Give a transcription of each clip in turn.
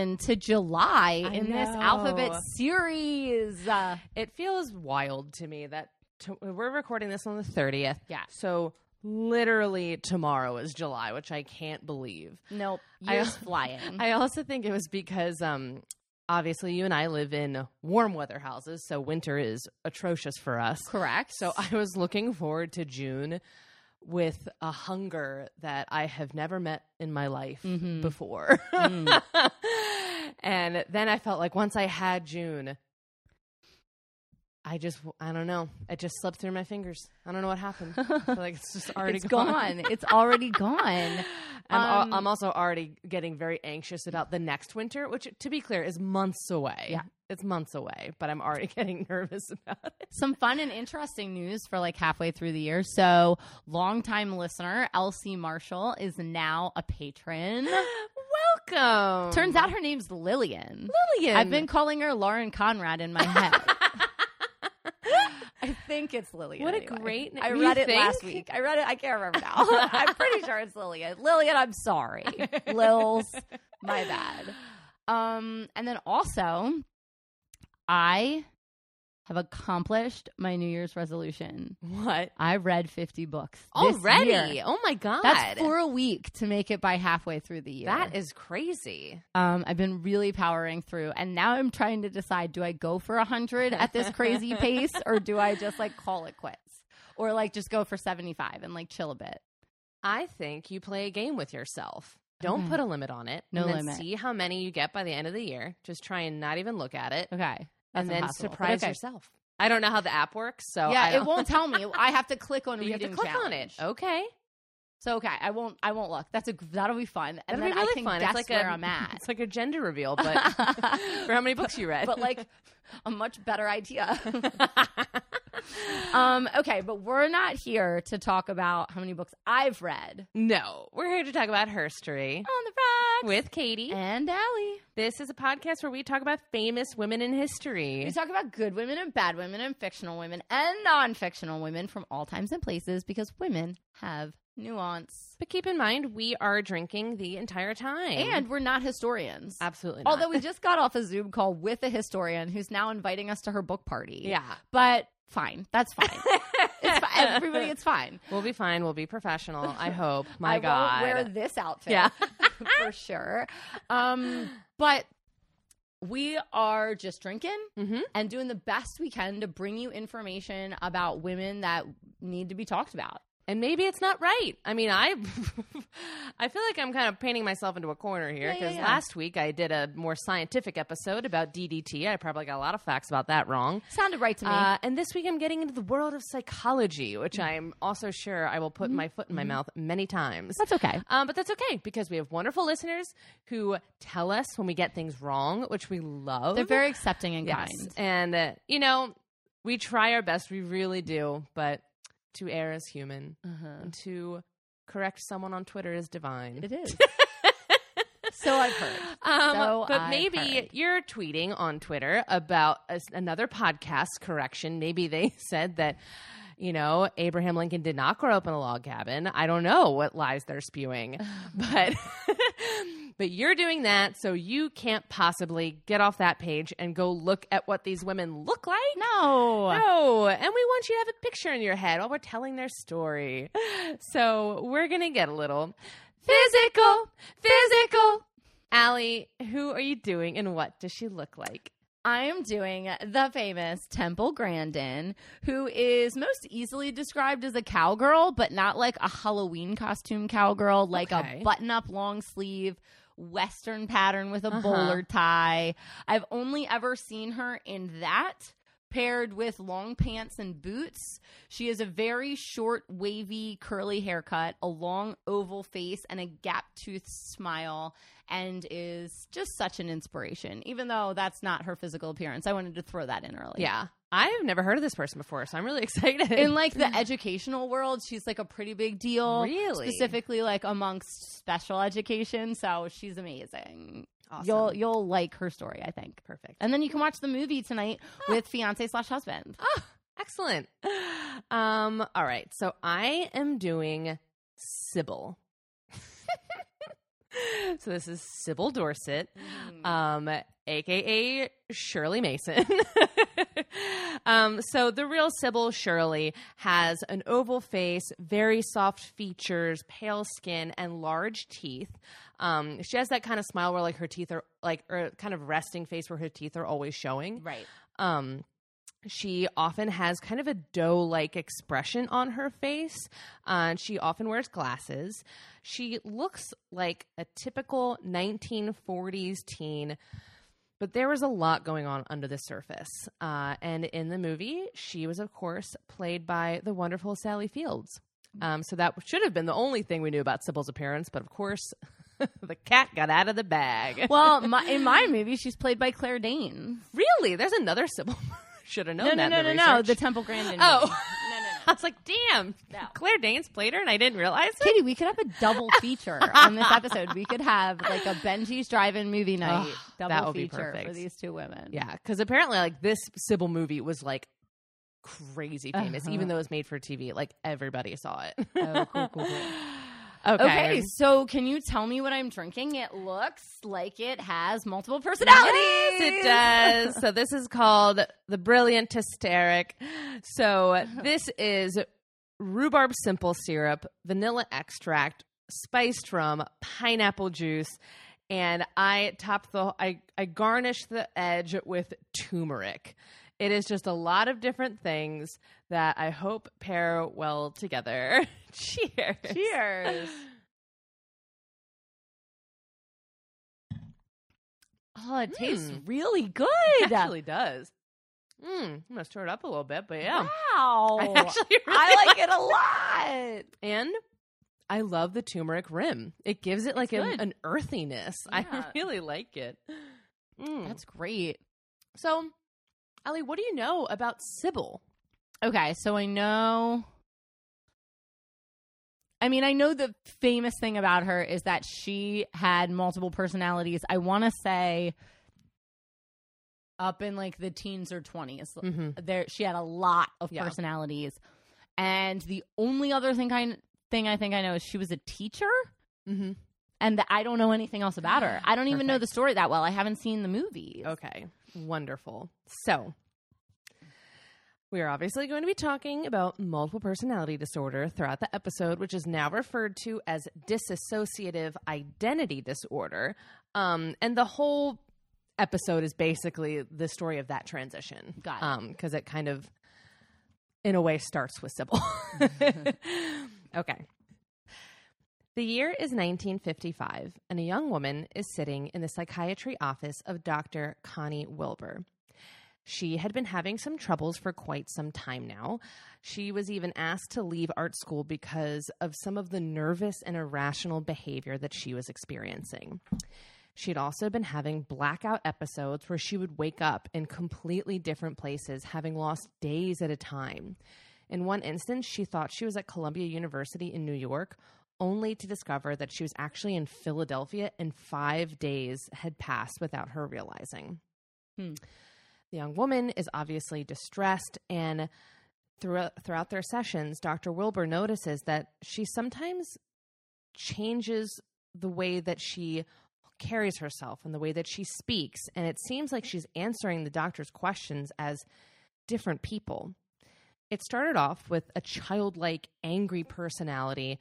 on to July I in this alphabet series. Uh, It feels wild to me that to, we're recording this on the 30th. Yeah. So literally tomorrow is July, which I can't believe. nope, I- years flying. I also think it was because um obviously you and I live in warm weather houses, so winter is atrocious for us. Correct. So I was looking forward to June with a hunger that I have never met in my life Mhm. before. Mm. and then I felt like once I had June, I just, I don't know. It just slipped through my fingers. I don't know what happened. Like it's just already it's gone. it's already gone. I'm, al- Um, I'm also already getting very anxious about the next winter, which, to be clear, is months away. Yeah. It's months away, but I'm already getting nervous about it. Some fun and interesting news for like halfway through the year. So, longtime listener Elsie Marshall is now a patron. Welcome. Turns out her name's Lillian. Lillian. I've been calling her Lauren Conrad in my head. I think it's Lillian. What a anyway. great name. I read You it last week. I read it. I can't remember now. I'm pretty sure it's Lillian. Lillian, I'm sorry. Lils, my bad. Um, and then also, I have accomplished my New Year's resolution. What? I read 50 books this Already? year. Oh my God. That's for a week to make it by halfway through the year. That is crazy. Um, I've been really powering through, and now I'm trying to decide: do I go for hundred at this crazy pace, or do I just like call it quits, or like just go for seventy five and like chill a bit? I think you play a game with yourself. Don't Okay. put a limit on it. No limit. See how many you get by the end of the year. Just try and not even look at it. Okay, and then impossible, surprise okay. yourself. I don't know how the app works, so yeah, it won't tell me. I have to click on you have to click on it. Okay, So okay, I won't. I won't look. That's a that'll be fun, and that'll then be really fun. it's like where a, I'm at. It's like a gender reveal, but for how many books you read. but like a much better idea. um, okay, but we're not here to talk about how many books I've read no, we're here to talk about herstory on the rocks with Katie. and Allie. This is a podcast where we talk about famous women in history. We talk about good women and bad women and fictional women and non fictional women from all times and places because women have nuance. But keep in mind, we are drinking the entire time. And we're not historians. absolutely not. Although we just got off a Zoom call with a historian who's now inviting us to her book party. yeah. But fine. That's fine. it's fine. Everybody, it's fine. We'll be fine. We'll be professional. I hope. My I God. won't wear this outfit. Yeah. for sure. Um, but we are just drinking hmm and doing the best we can to bring you information about women that need to be talked about. And maybe it's not right. I mean, I I feel like I'm kind of painting myself into a corner here Yeah, yeah, because yeah. last week I did a more scientific episode about DDT. I probably got a lot of facts about that wrong. Sounded right to me. Uh, and this week I'm getting into the world of psychology, which I'm also sure I will put my foot in my mouth many times. That's okay. Um, but that's okay because we have wonderful listeners who tell us when we get things wrong, which we love. They're very accepting and yes. kind. And, uh, you know, we try our best. We really do. But to err is human, Uh-huh. and to correct someone on Twitter is divine. It is. so I've heard. Um, So but I've maybe heard. you're tweeting on Twitter about a, another podcast correction. Maybe they said that, you know, Abraham Lincoln did not grow up in a log cabin. I don't know what lies they're spewing, but but you're doing that, so you can't possibly get off that page and go look at what these women look like. No. No, and we want you to have a picture in your head while we're telling their story. So we're gonna get a little physical, physical. Allie, who are you doing and what does she look like? I am doing the famous Temple Grandin, who is most easily described as a cowgirl, but not like a Halloween costume cowgirl, like Okay. a button up long sleeve Western pattern with a Uh-huh. bolo tie. I've only ever seen her in that. Paired with long pants and boots. She has a very short, wavy, curly haircut, a long oval face, and a gap toothed smile, and is just such an inspiration. Even though that's not her physical appearance, I wanted to throw that in early. Yeah, I've never heard of this person before, so I'm really excited. In like the educational world, she's like a pretty big deal. Really? Specifically like amongst special education. So she's amazing. Awesome. You'll you'll like her story, I think. perfect. And then you can watch the movie tonight with fiance slash husband. Oh, excellent. Um, all right, so I am doing Sybil. so this is Sybil Dorsett, Mm-hmm. um, aka Shirley Mason. um, so the real Sybil Shirley has an oval face, very soft features, pale skin, and large teeth. Um, she has that kind of smile where like her teeth are like, or kind of resting face where her teeth are always showing. Right. Um, she often has kind of a doe like expression on her face. Uh, and she often wears glasses. She looks like a typical 1940s teen, but there was a lot going on under the surface. Uh, and in the movie, she was, of course, played by the wonderful Sally Fields. Um, so that should have been the only thing we knew about Sybil's appearance, but of course, the cat got out of the bag. Well, my, in my movie, she's played by Claire Danes. really? There's another Sybil. should have known No, no, that. no, no, the no. research. The Temple Grandin. Oh. movie. no, no, no. I was like, damn, No. Claire Danes played her, and I didn't realize it. Katie, we could have a double feature on this episode. We could have like a Benji's Drive-In movie night double that would be feature for these two women. Yeah, because apparently, like this Sybil movie was like crazy famous, Uh-huh. even though it was made for TV. Like everybody saw it. Oh, cool, cool, cool. Okay. Okay, so can you tell me what I'm drinking? It looks like it has multiple personalities. Yes, it does. so this is called the Brilliant Hysteric. So this is rhubarb simple syrup, vanilla extract, spiced rum, pineapple juice, and I top the I I garnish the edge with turmeric. It is just a lot of different things that I hope pair well together. Cheers. Cheers. Oh, it tastes Mm. really good. It actually does. Mm, I'm gonna stir it up a little bit, but yeah. Wow. I actually really I like it a lot. And I love the turmeric rim. It gives it like a, an earthiness. I really like it. Mm. That's great. so, Allie, what do you know about Sybil? Okay, so I know. I mean, I know the famous thing about her is that she had multiple personalities. I want to say up in like the teens or 20s. Mm-hmm. There she had a lot of Yeah. personalities. And the only other thing I thing I think I know is she was a teacher Mm-hmm. and that I don't know anything else about her. I don't even know the story that well. I haven't seen the movies. Okay, wonderful. So, we are obviously going to be talking about multiple personality disorder throughout the episode, which is now referred to as dissociative identity disorder. Um, and the whole episode is basically the story of that transition. Got it. Um, because it kind of, in a way, starts with Sybil. okay. The year is 1955, and a young woman is sitting in the psychiatry office of Dr. Connie Wilbur. She had been having some troubles for quite some time now. She was even asked to leave art school because of some of the nervous and irrational behavior that she was experiencing. She had also been having blackout episodes where she would wake up in completely different places, having lost days at a time. In one instance, she thought she was at Columbia University in New York, only to discover that she was actually in Philadelphia and five days had passed without her realizing. Hmm. The young woman is obviously distressed, and throughout, throughout their sessions, Dr. Wilbur notices that she sometimes changes the way that she carries herself and the way that she speaks. And it seems like she's answering the doctor's questions as different people. It started off with a childlike, angry personality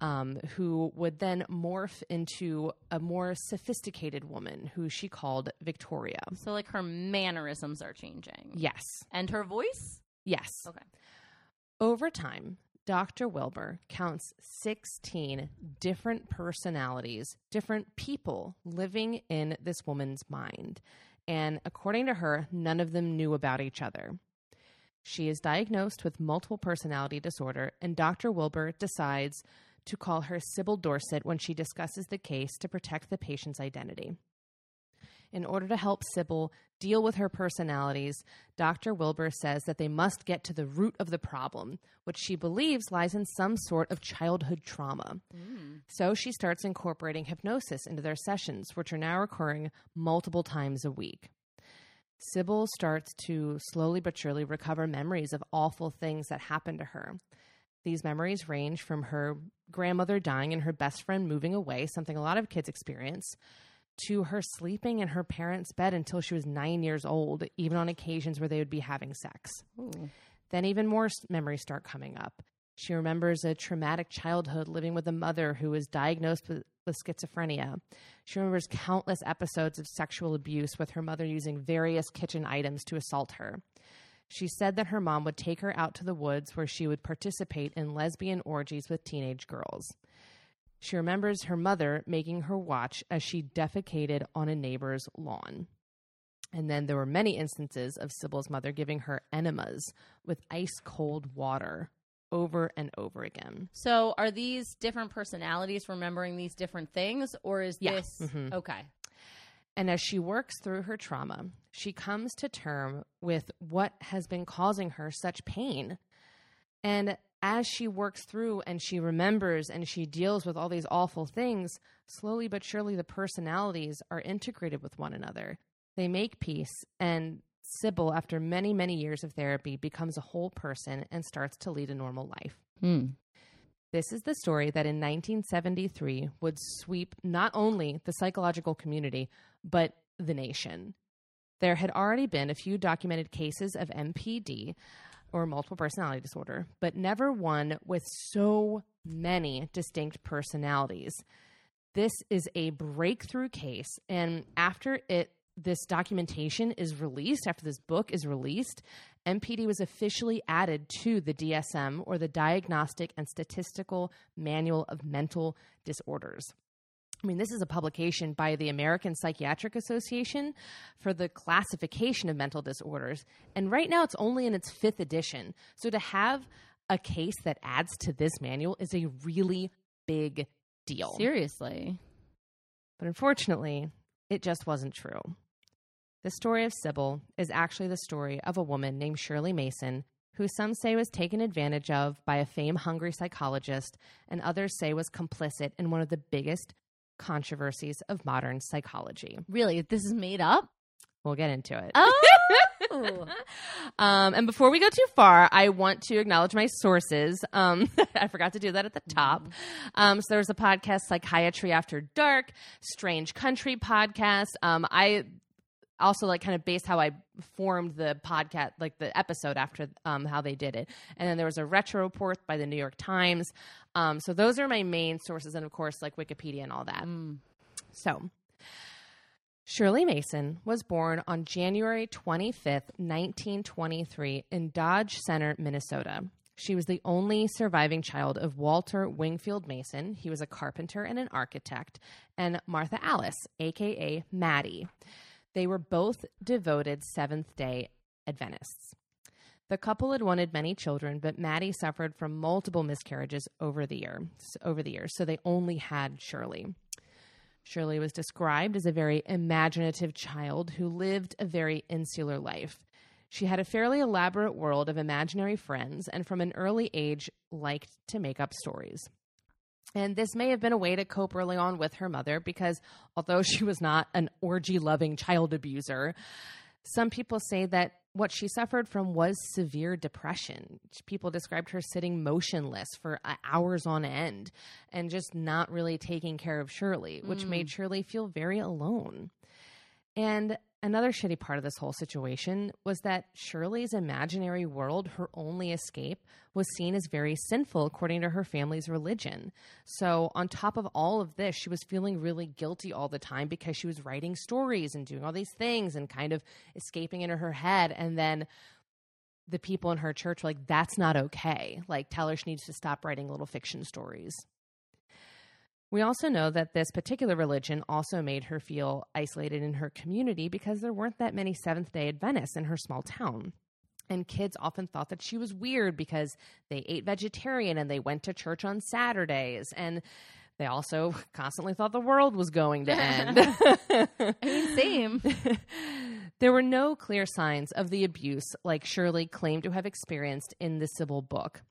um, who would then morph into a more sophisticated woman who she called Victoria. So like her mannerisms are changing. Yes. And her voice? Yes. Okay. Over time, Dr. Wilbur counts 16 different personalities, different people living in this woman's mind. And according to her, none of them knew about each other. She is diagnosed with multiple personality disorder, and Dr. Wilbur decides to call her Sybil Dorsett when she discusses the case to protect the patient's identity. In order to help Sybil deal with her personalities, Dr. Wilbur says that they must get to the root of the problem, which she believes lies in some sort of childhood trauma. Mm. So she starts incorporating hypnosis into their sessions, which are now occurring multiple times a week. Sybil starts to slowly but surely recover memories of awful things that happened to her. These memories range from her grandmother dying and her best friend moving away, something a lot of kids experience, to her sleeping in her parents' bed until she was nine years old, even on occasions where they would be having sex. Ooh. Then even more memories start coming up. She remembers a traumatic childhood living with a mother who was diagnosed with, with schizophrenia. She remembers countless episodes of sexual abuse with her mother using various kitchen items to assault her. She said that her mom would take her out to the woods where she would participate in lesbian orgies with teenage girls. She remembers her mother making her watch as she defecated on a neighbor's lawn. And then there were many instances of Sybil's mother giving her enemas with ice cold water over and over again. So are these different personalities remembering these different things, or is Yeah. this Mhm. okay? And as she works through her trauma, she comes to term with what has been causing her such pain. And as she works through and she remembers and she deals with all these awful things, slowly but surely the personalities are integrated with one another. They make peace, and Sybil, after many, many years of therapy, becomes a whole person and starts to lead a normal life. Hmm. This is the story that in 1973 would sweep not only the psychological community, but the nation. There had already been a few documented cases of MPD or multiple personality disorder, but never one with so many distinct personalities. This is a breakthrough case, and after it this documentation is released, after this book is released, MPD was officially added to the DSM or the Diagnostic and Statistical Manual of Mental Disorders. I mean, this is a publication by the American Psychiatric Association for the classification of mental disorders. And right now it's only in its fifth edition. So to have a case that adds to this manual is a really big deal. Seriously. But unfortunately, it just wasn't true. The story of Sybil is actually the story of a woman named Shirley Mason, who some say was taken advantage of by a fame hungry psychologist, and others say was complicit in one of the biggest controversies of modern psychology. Really? This is made up? We'll get into it. Oh. Um, and before we go too far, I want to acknowledge my sources. Um, I forgot to do that at the top. Um, so there's a podcast, Psychiatry After Dark, Strange Country podcast. Um, I also like kind of based how I formed the podcast, like the episode after um, how they did it. And then there was a retro report by the New York Times. Um, so those are my main sources, and of course, like Wikipedia and all that. Mm. So, Shirley Mason was born on January 25th, 1923, in Dodge Center, Minnesota. She was the only surviving child of Walter Wingfield Mason. He was a carpenter and an architect, and Martha Alice, aka Maddie. They were both devoted Seventh day Adventists. The couple had wanted many children, but Maddie suffered from multiple miscarriages over the year, over the years, so they only had Shirley. Shirley was described as a very imaginative child who lived a very insular life. She had a fairly elaborate world of imaginary friends and from an early age liked to make up stories. And this may have been a way to cope early on with her mother because although she was not an orgy loving child abuser, some people say that what she suffered from was severe depression. People described her sitting motionless for uh, hours on end and just not really taking care of Shirley, which Mm. made Shirley feel very alone. And another shitty part of this whole situation was that Shirley's imaginary world, her only escape, was seen as very sinful according to her family's religion. So, on top of all of this, she was feeling really guilty all the time because she was writing stories and doing all these things and kind of escaping into her head. And then the people in her church were like, that's not okay. Like, tell her she needs to stop writing little fiction stories. We also know that this particular religion also made her feel isolated in her community because there weren't that many Seventh day Adventists in her small town. And kids often thought that she was weird because they ate vegetarian and they went to church on Saturdays. And they also constantly thought the world was going to end. I mean, same. there were no clear signs of the abuse like Shirley claimed to have experienced in the Sybil book.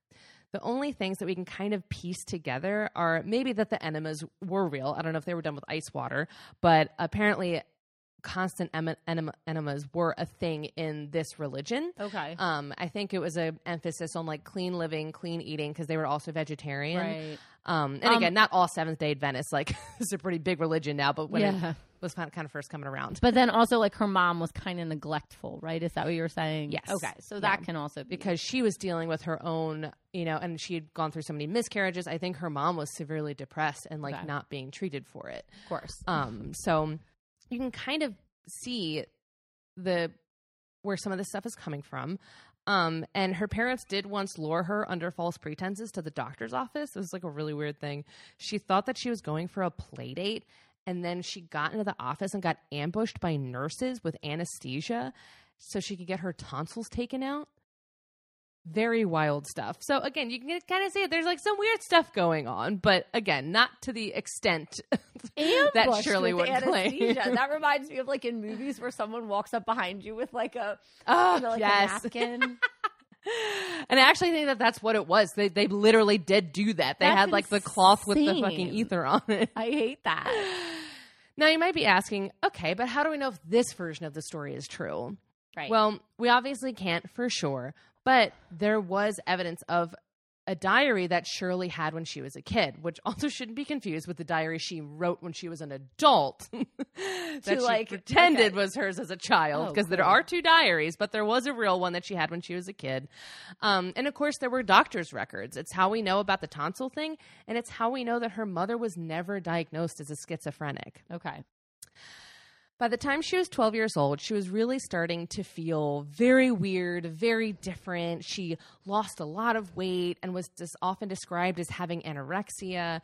The only things that we can kind of piece together are maybe that the enemas were real. I don't know if they were done with ice water, but apparently constant em- enema- enemas were a thing in this religion. Okay. Um, I think it was an emphasis on like clean living, clean eating because they were also vegetarian. right. Um, and Um, again, not all Seventh Day Adventists. Like it's a pretty big religion now, but when Yeah. it was kind of, kind of first coming around, But then also, like, her mom was kind of neglectful, right? Is that what you were saying? Yes. Okay. So that can also be. because she was dealing with her own, you know, and she had gone through so many miscarriages. I think her mom was severely depressed and like Okay. not being treated for it. of course. Um, so you can kind of see the where some of this stuff is coming from. Um, and her parents did once lure her under false pretenses to the doctor's office. It was like a really weird thing. She thought that she was going for a play date, and then she got into the office and got ambushed by nurses with anesthesia so she could get her tonsils taken out. Very wild stuff. So again, you can kind of see it. There's like some weird stuff going on, but again, not to the extent that Shirley would claim. anesthesia. that reminds me of like in movies where someone walks up behind you with like a, Oh, you know, like yes. a napkin. And I actually think that that's what it was. They they literally did do that. They That's had like the cloth with the fucking ether on it. I hate that. Now you might be asking, okay, but how do we know if this version of the story is true? Right. Well, we obviously can't for sure, but there was evidence of a diary that Shirley had when she was a kid, which also shouldn't be confused with the diary she wrote when she was an adult that she like- pretended okay. was hers as a child. Oh, Because there are two diaries, but there was a real one that she had when she was a kid. Um, and of course, there were doctor's records. It's how we know about the tonsil thing, and it's how we know that her mother was never diagnosed as a schizophrenic. okay. By the time she was 12 years old, she was really starting to feel very weird, very different. She lost a lot of weight and was just often described as having anorexia.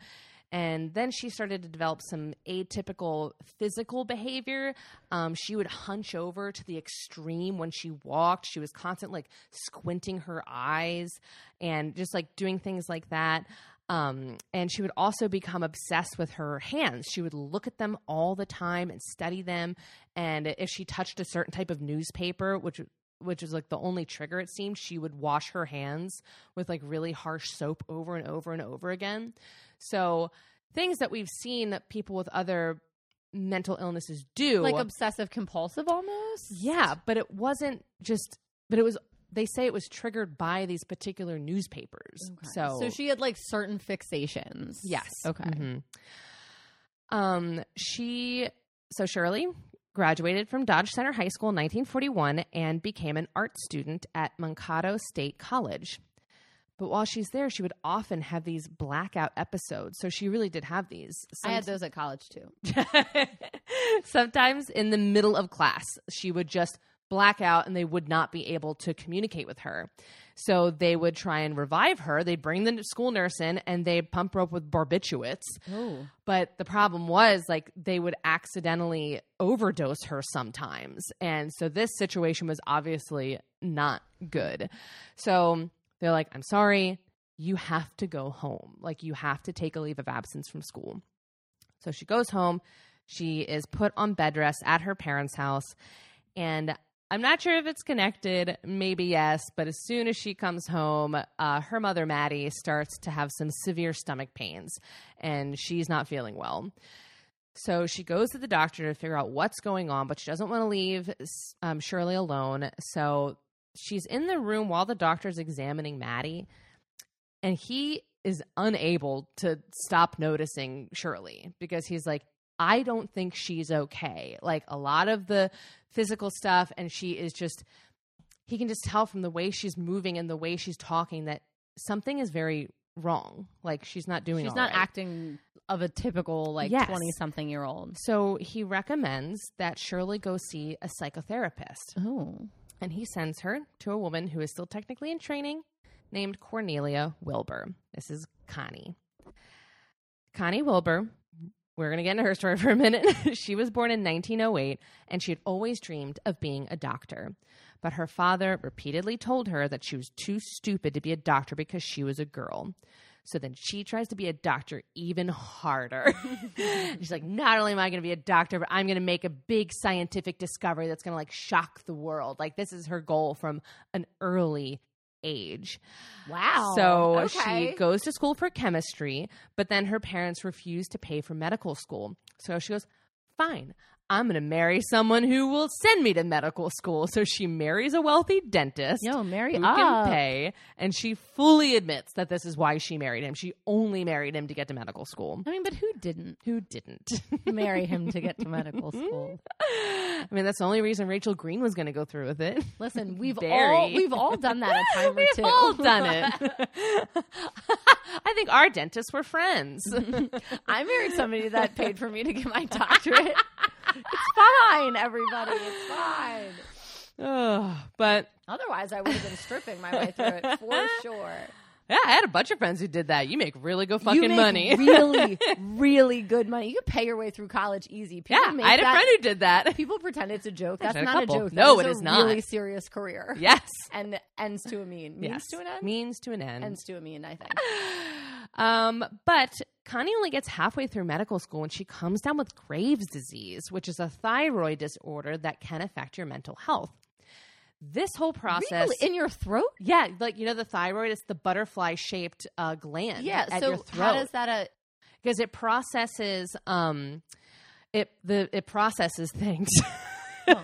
And then she started to develop some atypical physical behavior. Um, she would hunch over to the extreme when she walked. She was constantly like squinting her eyes and just like doing things like that. Um, and she would also become obsessed with her hands. She would look at them all the time and study them. And if she touched a certain type of newspaper, which which is like the only trigger it seemed, she would wash her hands with like really harsh soap over and over and over again. So things that we've seen that people with other mental illnesses do, Like obsessive compulsive almost? yeah, but it wasn't just. But it was. They say it was triggered by these particular newspapers. So So she had like certain fixations. Yes. Okay. Mhm. Um, she so Shirley graduated from Dodge Center High School in 1941 and became an art student at Mankato State College. But while she's there, she would often have these blackout episodes. So she really did have these. I had those at college too. Sometimes in the middle of class, she would just black out and they would not be able to communicate with her. So they would try and revive her. They'd bring the school nurse in and they'd pump her up with barbiturates. Oh. But the problem was, like, they would accidentally overdose her sometimes. And so this situation was obviously not good. So they're like, I'm sorry, you have to go home. Like, you have to take a leave of absence from school. So she goes home. She is put on bed rest at her parents' house. And I'm not sure if it's connected. Maybe yes. But as soon as she comes home, uh, her mother, Maddie, starts to have some severe stomach pains and she's not feeling well. So she goes to the doctor to figure out what's going on, but she doesn't want to leave um, Shirley alone. So she's in the room while the doctor's examining Maddie, and he is unable to stop noticing Shirley because he's like, I don't think she's okay. Like a lot of the physical stuff, and she is just, he can just tell from the way she's moving and the way she's talking that something is very wrong. Like she's not doing She's not right. acting of a typical like Yes. 20 something year old. So he recommends that Shirley go see a psychotherapist. Oh. And he sends her to a woman who is still technically in training named Cornelia Wilbur. This is Connie. Connie Wilbur, we're going to get into her story for a minute. she was born in 1908 and she had always dreamed of being a doctor. But her father repeatedly told her that she was too stupid to be a doctor because she was a girl. So then she tries to be a doctor even harder. She's like, not only am I going to be a doctor, but I'm going to make a big scientific discovery that's going to like shock the world. Like, this is her goal from an early age. Wow. So Okay. she goes to school for chemistry, but then her parents refuse to pay for medical school. So she goes, fine. I'm going to marry someone who will send me to medical school. So she marries a wealthy dentist. Yo, marry who up. can pay, and she fully admits that this is why she married him. She only married him to get to medical school. I mean, but who didn't Who didn't? marry him to get to medical school? I mean, that's the only reason Rachel Green was going to go through with it. Listen, we've all we've all done that a time or We've all done it. I think our dentists were friends. I married somebody that paid for me to get my doctorate. It's fine, everybody. It's fine. But Otherwise, I would have been stripping my way through it for sure. yeah, I had a bunch of friends who did that. You make really good you fucking make money. really, really good money. You could pay your way through college easy. People yeah, I had a friend who did that. People pretend it's a joke. That's a not a, joke. No, That it is is a not. Really serious career. Yes. And ends to a mean. Means yes. to an end. Means to an end. Ends to a mean. I think. Um, but Connie only gets halfway through medical school when she comes down with Graves' disease, which is a thyroid disorder that can affect your mental health. This whole process, Really? in your throat. yeah, like you know, the thyroid is the butterfly shaped uh, gland Yeah. at so your throat how does that? Uh, because it processes um, it the it processes things.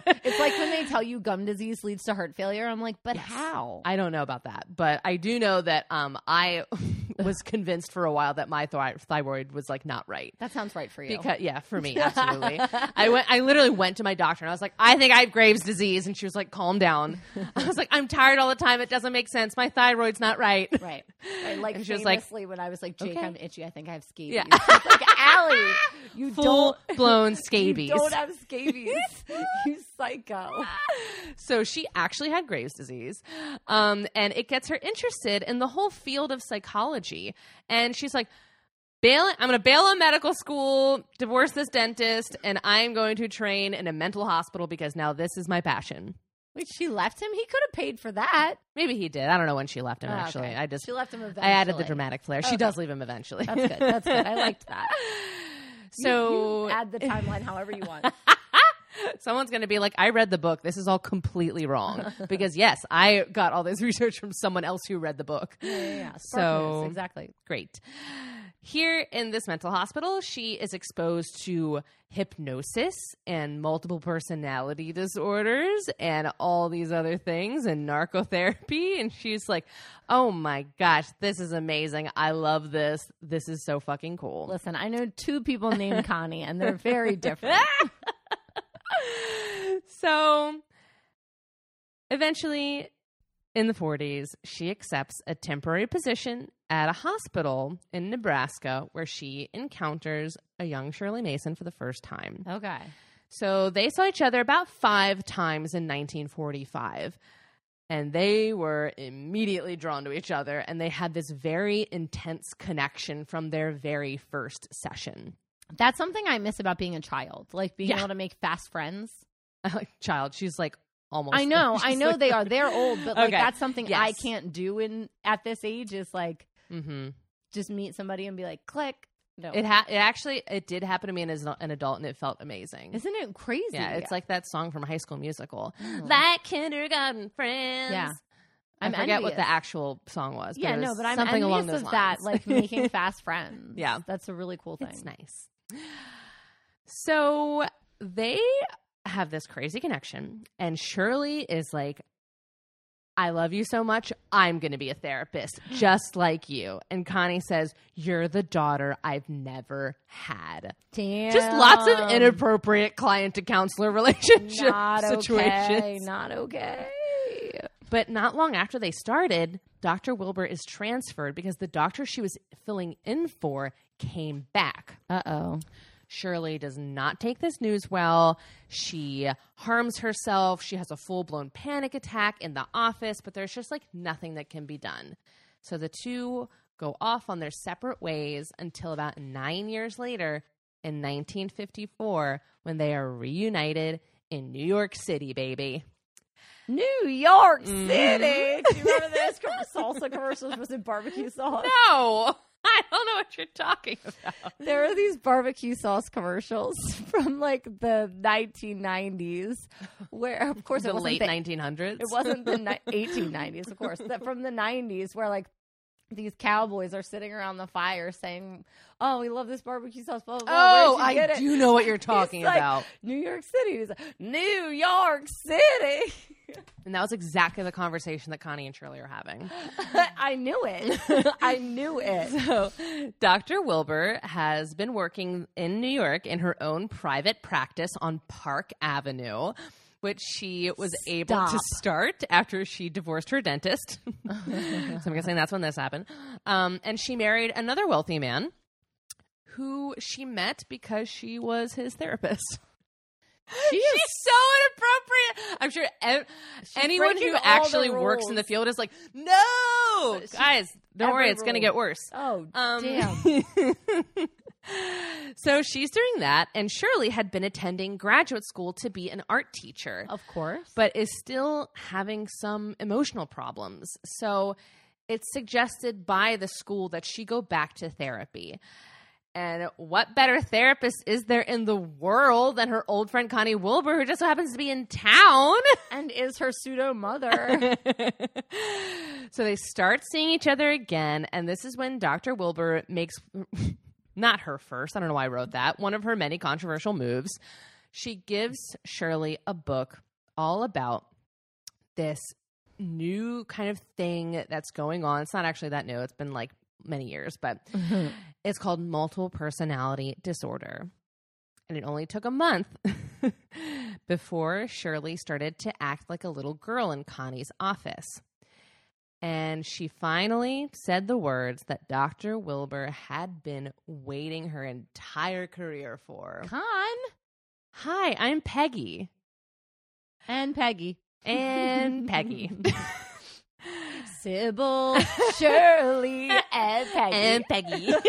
it's like when they tell you gum disease leads to heart failure. I'm like, but Yes. how? I don't know about that, but I do know that um, I was convinced for a while that my thy- thyroid was like not right. that sounds right for you. Because yeah, for me, absolutely. I went. I literally went to my doctor and I was like, I think I have Graves' disease, and she was like, Calm down. I was like, I'm tired all the time. It doesn't make sense. My thyroid's not right. right. right. Like And she was like, when I was like, Jake, okay. I'm itchy. I think I have scabies. Yeah. Like Allie, you Full don't. blown You scabies. don't have scabies. you psycho. so she actually had Graves' disease, um, and it gets her interested in the whole field of psychology. And she's like, bail, I'm going to bail on medical school, divorce this dentist, and I'm going to train in a mental hospital because now this is my passion. Wait, she left him. He could have paid for that. Maybe he did. I don't know when she left him. Oh, Actually, okay. I just she left him. Eventually. I added the dramatic flair. She does leave him eventually. That's good. That's good. I liked that. You- so you add the timeline however you want. someone's going to be like, "I read the book. This is all completely wrong." because yes, I got all this research from someone else who read the book. Yeah, yeah, yeah. So- news, exactly. Great. Here in this mental hospital, she is exposed to hypnosis and multiple personality disorders and all these other things and narcotherapy. And she's like, oh my gosh, this is amazing. I love this. This is so fucking cool. Listen, I know two people named Connie, and they're very different. so eventually in the 40s she accepts a temporary position at a hospital in nebraska where she encounters a young shirley mason for the first time Okay. so they saw each other about five times in 1945 and they were immediately drawn to each other and they had this very intense connection from their very first session That's something I miss about being a child, like being Yeah. able to make fast friends. child she's like almost I know, I know like- they are. They're old, but like Okay. that's something I can't do in at this age. Is like mm-hmm. just meet somebody and be like, click. No, It ha- it actually it did happen to me as an adult, and it felt amazing. isn't it crazy? yeah, it's like that song from High School Musical, Oh. like kindergarten friends. Yeah. I I'm forget what the actual song was. but yeah, it no, but I'm something envious along those of that, like making fast friends. Yeah. that's a really cool thing. it's nice. So they have this crazy connection, and Shirley is like, I love you so much. I'm going to be a therapist just like you. And Connie says, You're the daughter I've never had. Damn, Just lots of inappropriate client to counselor relationship not situations. Okay, not okay. But not long after they started, Dr. Wilbur is transferred because the doctor she was filling in for came back. Uh oh. Shirley does not take this news well. She harms herself. She has a full blown panic attack in the office, but there's just like nothing that can be done. So the two go off on their separate ways until about nine years later in 1954 when they are reunited in New York City, baby. New York Mhm. City. Do you remember this salsa commercials was in barbecue sauce? No, I don't know what you're talking about. There are these barbecue sauce commercials from like the 1990s, where of course The it wasn't late the, 1900s. it wasn't the ni- 1890s, of course, that from the 90s, where like these cowboys are sitting around the fire saying, "Oh, we love this barbecue sauce." Blah, blah, blah. Oh, I get it?" do know what you're talking like, about. New York City. He's like, New York City. And that was exactly the conversation that Connie and Shirley are having. I knew it. I knew it. So, Dr. Wilbur has been working in New York in her own private practice on Park Avenue, which she was able to start after she divorced her dentist. so, I'm guessing that's when this happened. Um, and she married another wealthy man who she met because she was his therapist. She is She's so inappropriate. I'm sure ev- anyone who actually works in the field is like, no, guys, don't worry, it's going to get worse. Oh, Um, damn. so she's doing that, and Shirley had been attending graduate school to be an art teacher, Of course. but is still having some emotional problems. So it's suggested by the school that she go back to therapy. And what better therapist is there in the world than her old friend Connie Wilbur, who just so happens to be in town? and is her pseudo mother. so they start seeing each other again, and this is when Dr. Wilbur makes not her first, I don't know why I wrote that, one of her many controversial moves. She gives Shirley a book all about this new kind of thing that's going on. It's not actually that new, it's been like many years, but it's called multiple personality disorder. And it only took a month before Shirley started to act like a little girl in Connie's office. And she finally said the words that Dr. Wilbur had been waiting her entire career for. Con Hi, I'm Peggy. and Peggy. And Peggy. Sybil, Shirley, and Peggy. and Peggy.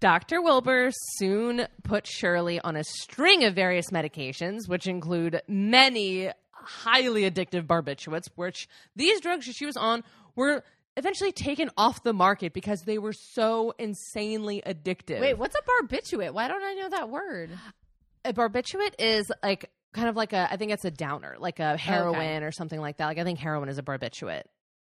Dr. Wilbur soon put Shirley on a string of various medications, which include many highly addictive barbiturates, which these drugs that she was on were eventually taken off the market because they were so insanely addictive. Wait, what's a barbiturate? Why don't I know that word? a barbiturate is like kind of like a I think it's a downer, like a heroin or something like that. Like I think heroin is a barbiturate.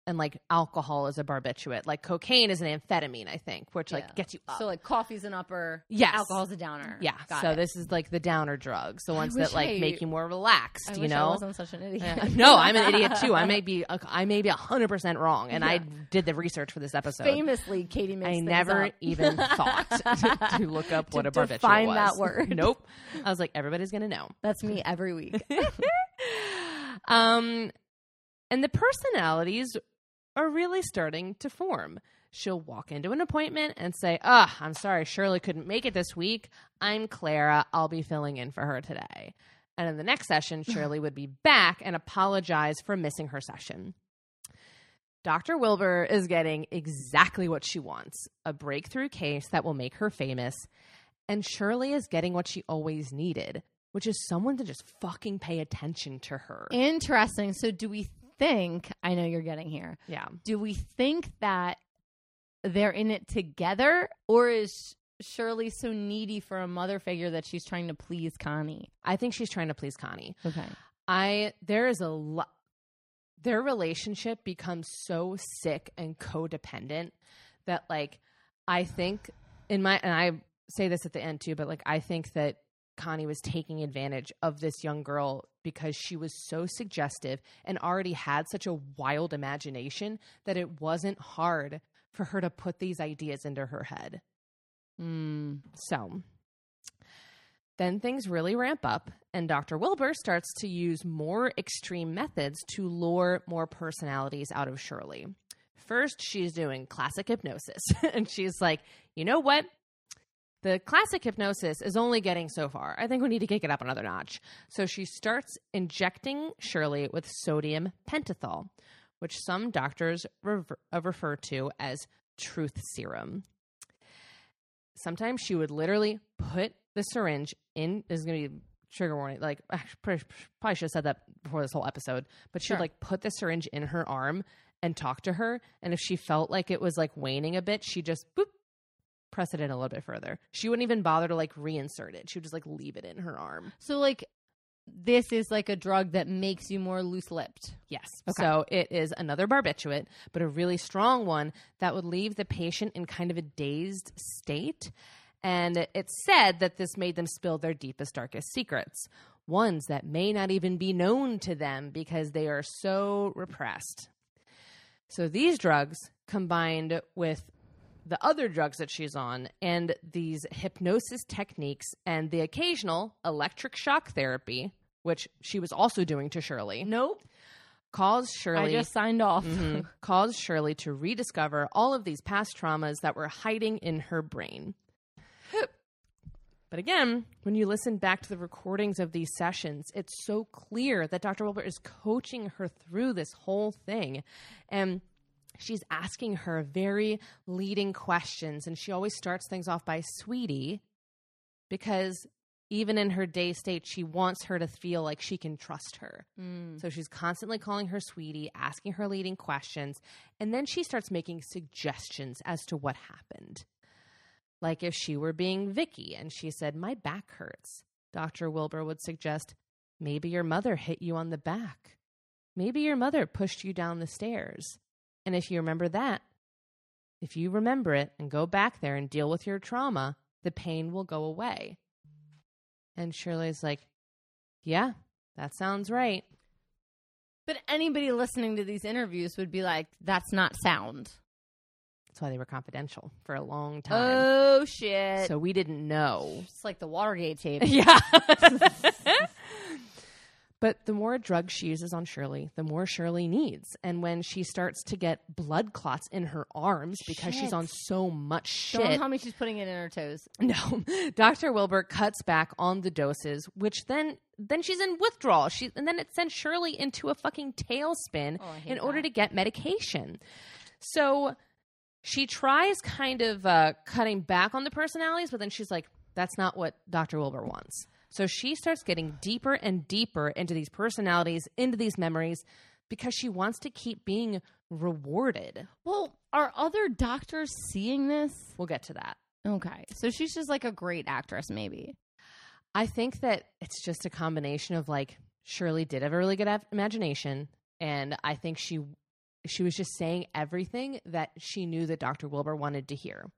And like alcohol is a barbiturate. Like cocaine is an amphetamine, I think, which like Yeah. gets you up. So like coffee's an upper, Yes. alcohol's a downer. yeah. Got so it. this is like the downer drugs, the ones that like I- make you more relaxed, I you know? I wasn't such an idiot. Yeah. no, I'm an idiot too. I may be I may be 100% wrong and I did the research for this episode. Famously, Katie makes I never up. even thought to, to look up To what a barbiturate define was. that word. Nope. I was like everybody's going to know. That's me every week. um, and the personalities are really starting to form. She'll walk into an appointment and say, Ah, I'm sorry, Shirley couldn't make it this week. I'm Clara. I'll be filling in for her today. And in the next session, Shirley would be back and apologize for missing her session. Dr. Wilbur is getting exactly what she wants a breakthrough case that will make her famous. And Shirley is getting what she always needed, which is someone to just fucking pay attention to her. Interesting. So, do we think? I know you're getting here. yeah. Do we think that they're in it together, or is Shirley so needy for a mother figure that she's trying to please Connie? I think she's trying to please Connie. Okay. I there is a lot their relationship becomes so sick and codependent that like I think in my and I say this at the end too, but like I think that Connie was taking advantage of this young girl because she was so suggestive and already had such a wild imagination that it wasn't hard for her to put these ideas into her head. Mm. So then things really ramp up, and Dr. Wilbur starts to use more extreme methods to lure more personalities out of Shirley. First, she's doing classic hypnosis, and she's like, you know what? The classic hypnosis is only getting so far. I think we need to kick it up another notch. So she starts injecting Shirley with sodium pentothal, which some doctors rever- uh, refer to as truth serum sometimes she would literally put the syringe in this is gonna be trigger warning like I probably should have said that before this whole episode but she would Sure. like put the syringe in her arm and talk to her and if she felt like it was like waning a bit she just boop press it in a little bit further she wouldn't even bother to like reinsert it she would just like leave it in her arm So, like, this is like a drug that makes you more loose lipped. Yes. Okay. So it is another barbiturate, but a really strong one that would leave the patient in kind of a dazed state. And it's said that this made them spill their deepest, darkest secrets, ones that may not even be known to them because they are so repressed. So these drugs, combined with the other drugs that she's on, and these hypnosis techniques, and the occasional electric shock therapy, which she was also doing to Shirley, Nope. caused Shirley I just signed off. Mhm. caused Shirley to rediscover all of these past traumas that were hiding in her brain. But again, when you listen back to the recordings of these sessions, it's so clear that Dr. Wilbur is coaching her through this whole thing. And she's asking her very leading questions. And she always starts things off by, sweetie, because even in her day state, she wants her to feel like she can trust her. Mm. So she's constantly calling her sweetie, asking her leading questions, and then she starts making suggestions as to what happened. Like if she were being Vicky and she said, My back hurts, Dr. Wilbur would suggest, Maybe your mother hit you on the back. Maybe your mother pushed you down the stairs. And if you remember that, if you remember it and go back there and deal with your trauma, the pain will go away. And Shirley's like, Yeah, that sounds right. But anybody listening to these interviews would be like, that's not sound. That's why they were confidential for a long time. Oh, shit. so we didn't know. it's like the Watergate tape. Yeah. but the more drugs she uses on Shirley, the more Shirley needs. And when she starts to get blood clots in her arms because she's on so much shit. Don't tell me she's putting it in her toes. No, Dr. Wilbur cuts back on the doses, which then then she's in withdrawal. She and then it sends Shirley into a fucking tailspin Oh, in order to get medication. So she tries kind of uh, cutting back on the personalities, but then she's like, "That's not what Dr. Wilbur wants." So she starts getting deeper and deeper into these personalities, into these memories, because she wants to keep being rewarded. Well, are other doctors seeing this? We'll get to that. Okay. So she's just like a great actress, maybe. I think that it's just a combination of like Shirley did have a really good av- imagination, and I think she she was just saying everything that she knew that Dr. Wilbur wanted to hear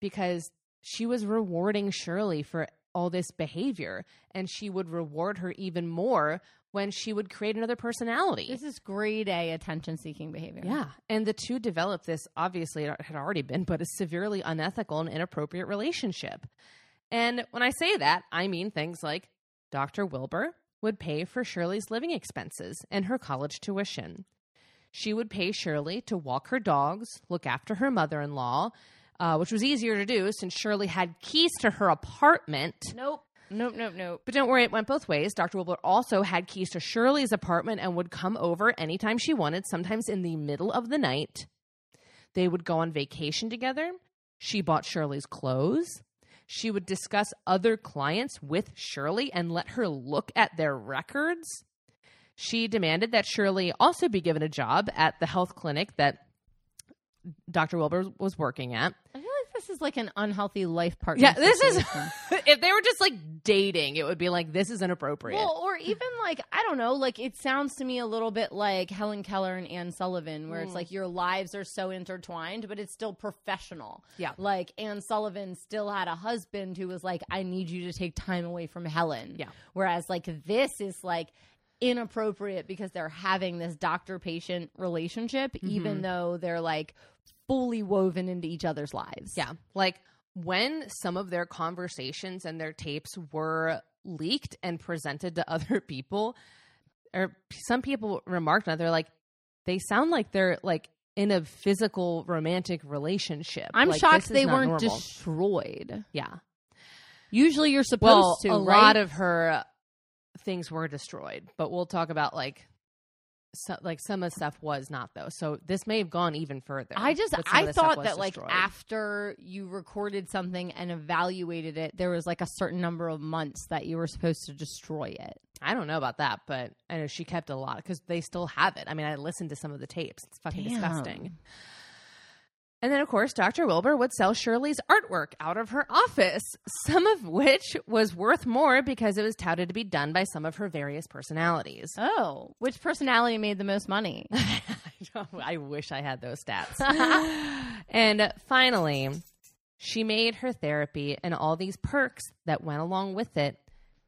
because she was rewarding Shirley for all this behavior, and she would reward her even more when she would create another personality. This is grade A attention seeking behavior. Yeah. And the two developed this, obviously, it had already been, but a severely unethical and inappropriate relationship. And when I say that, I mean things like Dr. Wilbur would pay for Shirley's living expenses and her college tuition. She would pay Shirley to walk her dogs, look after her mother in law, uh, which was easier to do since Shirley had keys to her apartment. Nope. Nope, nope, nope. But don't worry, it went both ways. Dr. Wilbur also had keys to Shirley's apartment and would come over anytime she wanted, sometimes in the middle of the night. They would go on vacation together. She bought Shirley's clothes. She would discuss other clients with Shirley and let her look at their records. She demanded that Shirley also be given a job at the health clinic that Dr. Wilbur was working at. I feel like this is like an unhealthy life partner. Yeah, this is if they were just like dating, it would be like this is inappropriate. Well, or even like I don't know, like it sounds to me a little bit like Helen Keller and Anne Sullivan, where it's Mm. like your lives are so intertwined, but it's still professional. Yeah. like Anne Sullivan still had a husband who was like, "I need you to take time away from Helen." Yeah. whereas like this is like inappropriate because they're having this doctor patient relationship, Mm-hmm. even though they're like fully woven into each other's lives. Yeah. Like when some of their conversations and their tapes were leaked and presented to other people, or some people remarked on it, they're like, they sound like they're like in a physical romantic relationship. I'm Like, shocked they weren't normal. destroyed. yeah. Usually you're supposed Well, to, a right? lot of her things were destroyed, but we'll talk about like. So, like some of the stuff was not though, so this may have gone even further. I just but some of I thought that like destroyed. after you recorded something and evaluated it, there was like a certain number of months that you were supposed to destroy it. I don't know about that, but I know she kept a lot because they still have it. I mean, I listened to some of the tapes. It's fucking Damn. disgusting. And then, of course, Dr. Wilbur would sell Shirley's artwork out of her office, some of which was worth more because it was touted to be done by some of her various personalities. Oh, which personality made the most money? I wish I had those stats. and finally, she made her therapy and all these perks that went along with it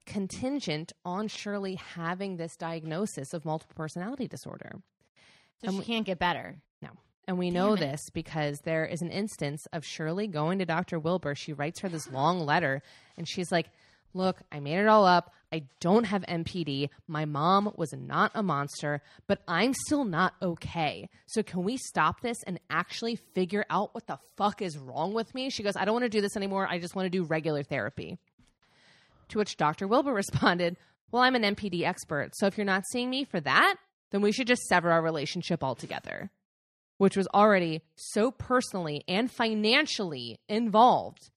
contingent on Shirley having this diagnosis of multiple personality disorder. So she can't get better. And we Damn know it. this because there is an instance of Shirley going to Dr. Wilbur. She writes her this long letter and she's like, Look, I made it all up. I don't have MPD. My mom was not a monster, but I'm still not okay. So can we stop this and actually figure out what the fuck is wrong with me? She goes, I don't want to do this anymore. I just want to do regular therapy. To which Dr. Wilbur responded, Well, I'm an MPD expert. So if you're not seeing me for that, then we should just sever our relationship altogether which was already so personally and financially involved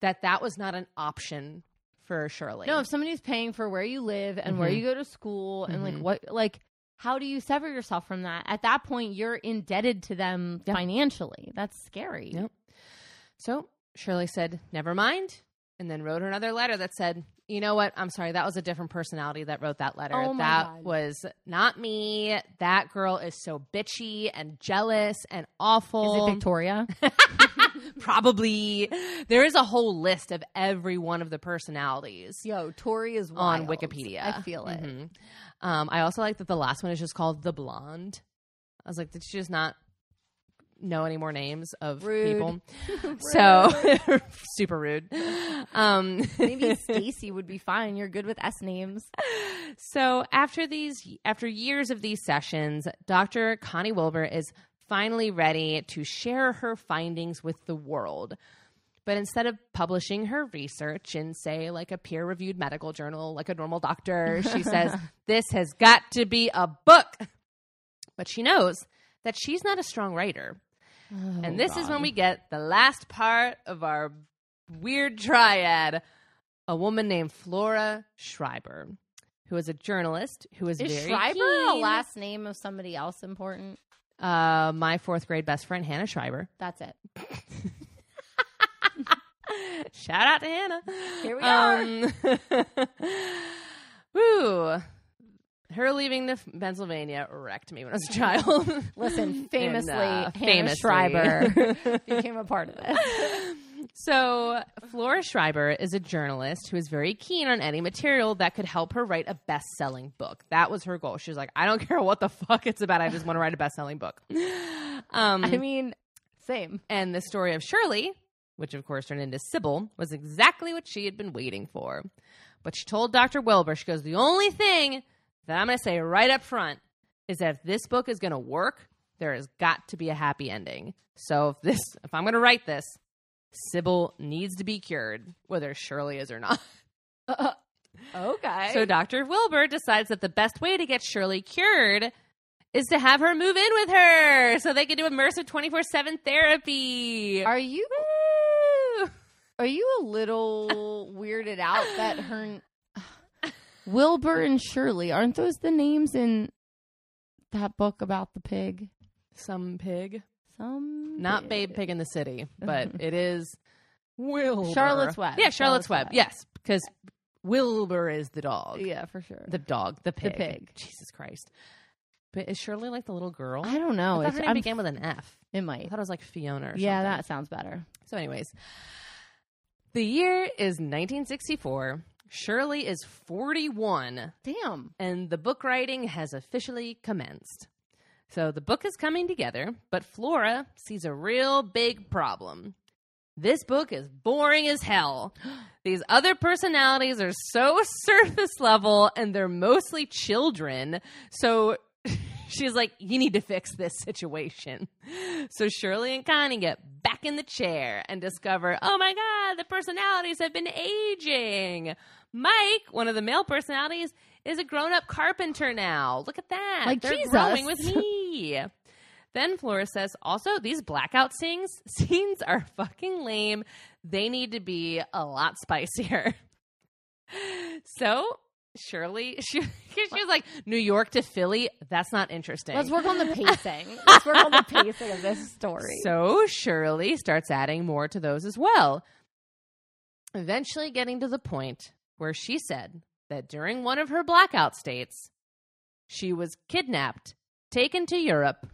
that that was not an option for Shirley. No, if somebody's paying for where you live and where Mhm. you go to school and like Mhm. what like how do you sever yourself from that? At that point you're indebted to them Yeah. financially. That's scary. Yep. so Shirley said, "Never mind," and then wrote her another letter that said, "You know what? I'm sorry. That was a different personality that wrote that letter. Oh that God. was not me. That girl is so bitchy and jealous and awful." Is it Victoria? Probably. There is a whole list of every one of the personalities. Yo, Tori is on. Wikipedia. I feel it. Mhm. Um, I also like that the last one is just called the blonde. I was like, did she just not know any more names of Rude. people? So super rude. Um, Maybe Stacy would be fine. You're good with S names. so after these, after years of these sessions, Dr. Connie Wilbur is finally ready to share her findings with the world. But instead of publishing her research in, say, like a peer reviewed medical journal, like a normal doctor, she says, This has got to be a book. But she knows that she's not a strong writer. And this is when we get the last part of our weird triad a woman named Flora Schreiber, who is a journalist who is, Is very Schreiber a last name of somebody else important? Uh, my fourth grade best friend, Hannah Schreiber. That's it. Shout out to Hannah. Here we are. Um, woo. Her leaving the Pennsylvania wrecked me when I was a child. Listen, famously, uh, Hannah famously. Schreiber became a part of this. So, Flora Schreiber is a journalist who is very keen on any material that could help her write a best selling book. That was her goal. She was like, I don't care what the fuck it's about. I just want to write a best selling book. Um, I mean, same. and the story of Shirley, which of course turned into Sybil, was exactly what she had been waiting for. But she told Dr. Wilbur, she goes, The only thing that I'm going to say right up front is that if this book is going to work, there has got to be a happy ending. So if this, if I'm going to write this, Sybil needs to be cured, whether Shirley is or not. Okay. So Dr. Wilbur decides that the best way to get Shirley cured is to have her move in with her so they can do immersive 24 7 therapy. are you Woo! are you a little weirded out that her Wilbur and Shirley aren't those the names in that book about the pig? Some pig. Some Not pig. Babe Pig in the City, but it is Wilbur. Charlotte's Web. Yeah, Charlotte's, Charlotte's Web. Web. Yes, because Wilbur is the dog. Yeah, for sure. The dog, the pig. pig. Jesus Christ. But is Shirley like the little girl? I don't know. I thought her name I'm- began with an F. it might. I might. thought it was like Fiona or Yeah, something. that sounds better. So, anyways, the year is 1964. Shirley is 41, Damn. and the book writing has officially commenced. So, the book is coming together, but Flora sees a real big problem. This book is boring as hell. These other personalities are so surface level and they're mostly children. So she's like, You need to fix this situation. So Shirley and Connie get back in the chair and discover, Oh my God, the personalities have been aging. Mike, one of the male personalities, is a grown up carpenter now. Look at that. Like They're Jesus. growing with me. Then Flora says, also, these blackout scenes, scenes are fucking lame. They need to be a lot spicier. so Shirley, she, she was like New York to Philly. That's not interesting. Let's work on the pacing. Let's work on the pacing of this story. So Shirley starts adding more to those as well. Eventually getting to the point where she said that during one of her blackout states, she was kidnapped, taken to Europe.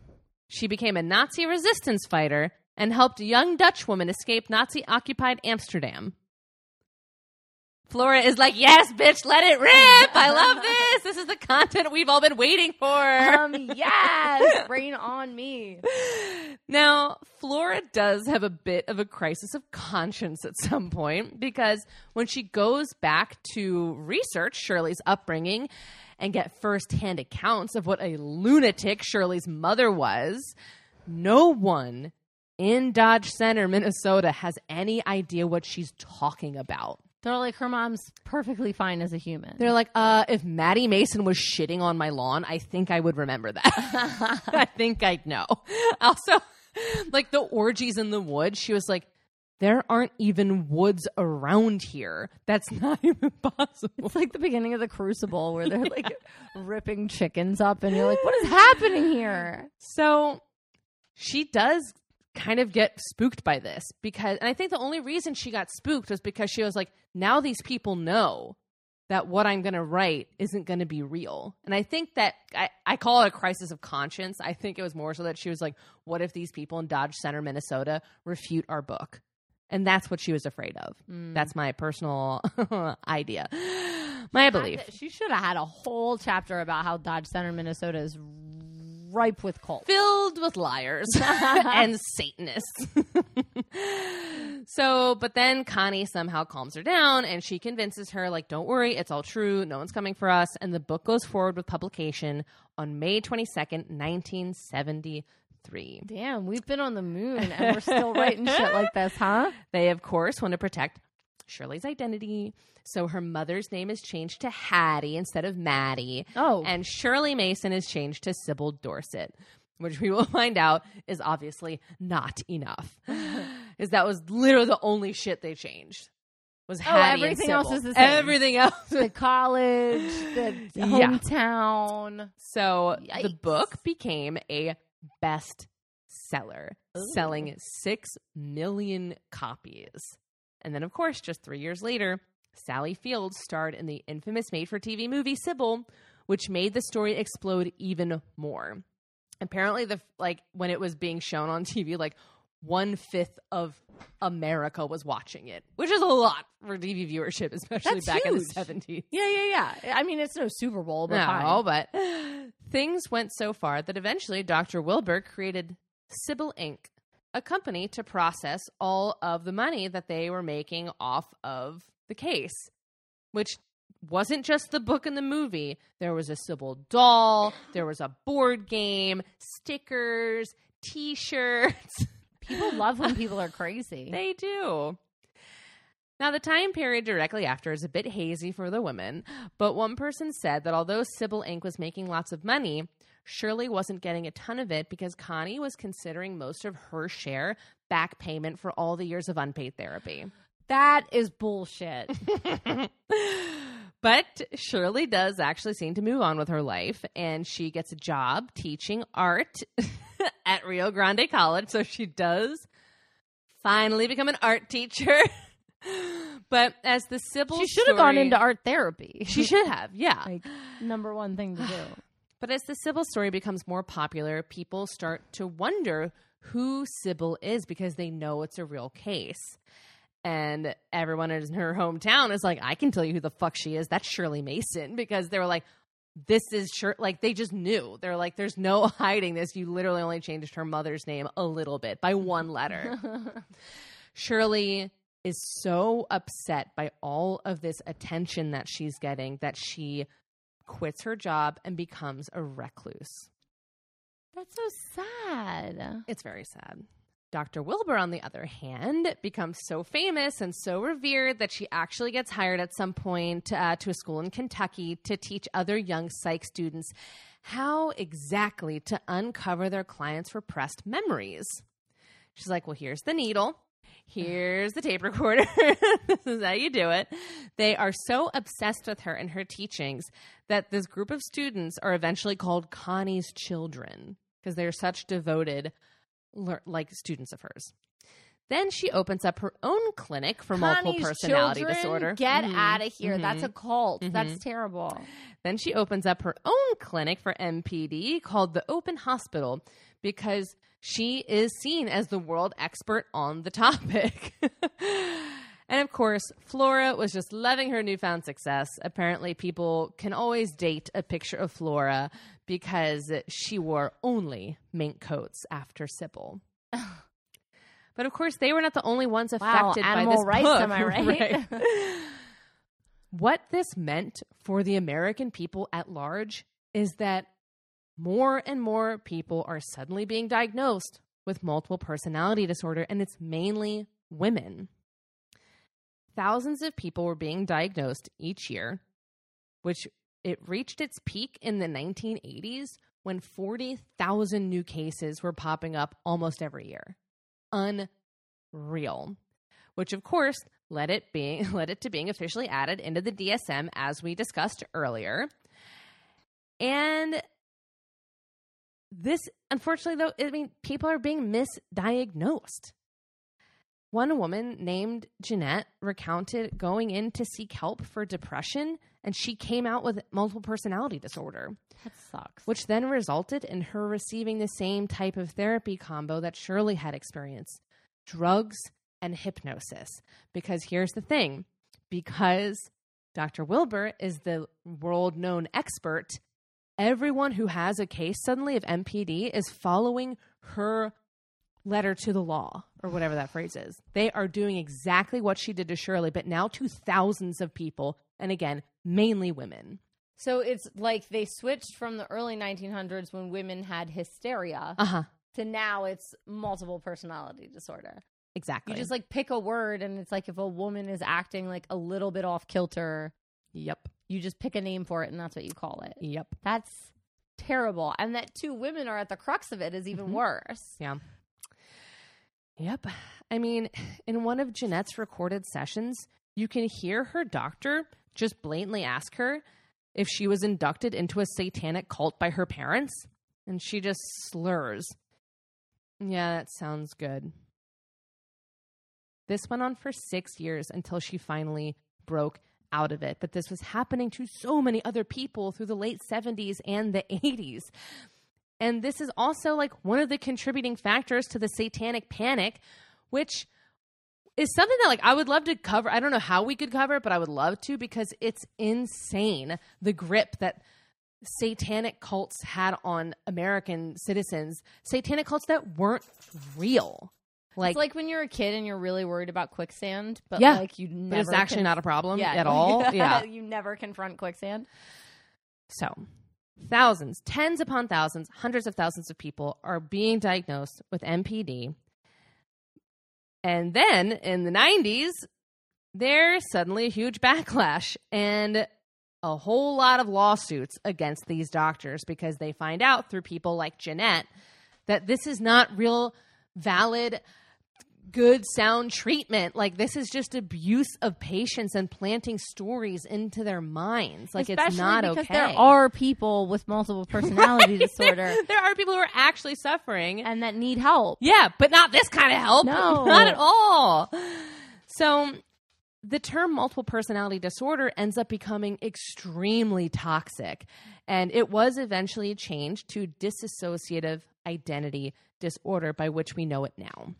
She became a Nazi resistance fighter and helped young Dutch woman escape Nazi occupied Amsterdam. Flora is like, yes, bitch, let it rip. I love this. This is the content we've all been waiting for. um, yes, rain on me. Now, Flora does have a bit of a crisis of conscience at some point because when she goes back to research Shirley's upbringing and get firsthand accounts of what a lunatic Shirley's mother was, no one in Dodge Center, Minnesota has any idea what she's talking about. They're like, her mom's perfectly fine as a human. They're like, uh, if Maddie Mason was shitting on my lawn, I think I would remember that. I think I'd know. Also, like the orgies in the woods, she was like, there aren't even woods around here. That's not even possible. It's like the beginning of the Crucible where they're like ripping chickens up, and you're like, what is happening here? So she does kind of get spooked by this because, and I think the only reason she got spooked was because she was like, now these people know that what I'm going to write isn't going to be real. And I think that I, I call it a crisis of conscience. I think it was more so that she was like, what if these people in Dodge Center, Minnesota refute our book? And that's what she was afraid of. Hmm. That's my personal idea, my belief. She should have had a whole chapter about how Dodge Center, Minnesota is ripe with cults. filled with liars and Satanists. so, but then Connie somehow calms her down and she convinces her, like, don't worry, it's all true. No one's coming for us. And the book goes forward with publication on May 22nd, 1973. Damn, we've been on the moon and we're still writing shit like this, huh? They, of course, want to protect Shirley's identity. So her mother's name is changed to Hattie instead of Maddie. Oh. And Shirley Mason is changed to Sybil Dorsett, which we will find out is obviously not enough. Is that was literally the only shit they changed. Was oh, Hattie and Oh, everything else is the same. Everything else. The college, the Yeah. hometown. So the book became a best bestseller, selling six million copies. And then, of course, just three years later, Sally Fields starred in the infamous made for TV movie Sybil, which made the story explode even more. Apparently, the like when it was being shown on TV, like one fifth of America was watching it, which is a lot for TV viewership, especially That's back in the seventies. Yeah, yeah, yeah. I mean, it's no Super Bowl, but No, but things went so far that eventually Dr. Wilbur created Sybil Inc., a company to process all of the money that they were making off of the case, which wasn't just the book and the movie. There was a Sybil doll, there was a board game, stickers, t shirts. People love when people are crazy. They do. Now, the time period directly after is a bit hazy for the women, but one person said that although Sybil Inc. was making lots of money, Shirley wasn't getting a ton of it because Connie was considering most of her share back payment for all the years of unpaid therapy. that is bullshit. But Shirley does actually seem to move on with her life, and she gets a job teaching art at Rio Grande College. So she does finally become an art teacher. but as the Sybil, she should have gone into art therapy. She should have, yeah. like number one thing to do. But as the Sybil story becomes more popular, people start to wonder who Sybil is because they know it's a real case. And everyone in her hometown is like, I can tell you who the fuck she is. That's Shirley Mason. Because they were like, this is sure like they just knew. They're like, there's no hiding this. You literally only changed her mother's name a little bit by one letter. Shirley is so upset by all of this attention that she's getting that she quits her job and becomes a recluse. That's so sad. It's very sad. Dr. Wilbur, on the other hand, becomes so famous and so revered that she actually gets hired at some point uh, to a school in Kentucky to teach other young psych students how exactly to uncover their clients' repressed memories. She's like, Well, here's the needle. Here's the tape recorder. this is how you do it. They are so obsessed with her and her teachings that this group of students are eventually called Connie's children because they're such devoted like students of hers. Then she opens up her own clinic for multiple personality children? disorder. Get Mhm. out of here. That's a cult. Mhm. That's terrible. Then she opens up her own clinic for MPD called the Open Hospital because she is seen as the world expert on the topic. and of course, Flora was just loving her newfound success. Apparently, people can always date a picture of Flora because she wore only mink coats after Sybil. But of course, they were not the only ones Wow, affected by this rights, book. am I right? what this meant for the American people at large is that more and more people are suddenly being diagnosed with multiple personality disorder, and it's mainly women. Thousands of people were being diagnosed each year, which it reached its peak in the 1980s when 40,000 new cases were popping up almost every year. Unreal. Which of course led it being led it to being officially added into the DSM as we discussed earlier. And this unfortunately though, I mean people are being misdiagnosed. One woman named Jeanette recounted going in to seek help for depression and she came out with multiple personality disorder That sucks. which then resulted in her receiving the same type of therapy combo that Shirley had experienced drugs and hypnosis. Because here's the thing because Dr. Wilbur is the world known expert, everyone who has a case suddenly of MPD is following her letter to the law or whatever that phrase is. They are doing exactly what she did to Shirley, but now to thousands of people. And again, mainly women. So it's like they switched from the early 1900s when women had hysteria Uh huh. to now it's multiple personality disorder. Exactly. You just like pick a word and it's like if a woman is acting like a little bit off kilter, yep. you just pick a name for it and that's what you call it. Yep. That's terrible. And that two women are at the crux of it is even Mhm. worse. Yeah. Yep. I mean, in one of Jeanette's recorded sessions, you can hear her doctor just blatantly ask her if she was inducted into a satanic cult by her parents. And she just slurs. Yeah, that sounds good. This went on for six years until she finally broke out of it. But this was happening to so many other people through the late 70s and the 80s. And this is also like one of the contributing factors to the satanic panic, which is something that like I would love to cover. I don't know how we could cover it, but I would love to because it's insane the grip that satanic cults had on American citizens, satanic cults that weren't real. Like, it's like when you're a kid and you're really worried about quicksand, but Yeah, like you never it's actually con- not a problem yeah, at all. yeah. you never confront quicksand. So, thousands, tens upon thousands, hundreds of thousands of people are being diagnosed with MPD. And then in the 90s, there's suddenly a huge backlash and a whole lot of lawsuits against these doctors because they find out through people like Jeanette that this is not real, valid, good, sound treatment. Like, this is just abuse of patients and planting stories into their minds. Like, Especially it's not because okay. there are people with multiple personality disorder there are people who are actually suffering. and that need help. Yeah, but not this kind of help. No. Not at all. So the term multiple personality disorder ends up becoming extremely toxic. And it was eventually changed to dissociative identity disorder, by which we know it now.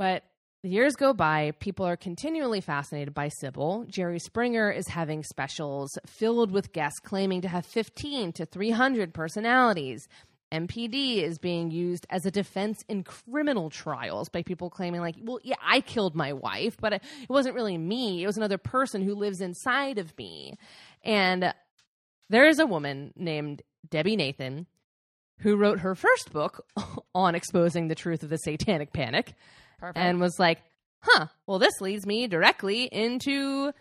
But the years go by, people are continually fascinated by Sybil. Jerry Springer is having specials filled with guests claiming to have 15 to 300 personalities. MPD is being used as a defense in criminal trials by people claiming, like, well, yeah, I killed my wife, but it wasn't really me. It was another person who lives inside of me. And there is a woman named Debbie Nathan who wrote her first book on exposing the truth of the satanic panic Perfect. and was like, huh, well, this leads me directly into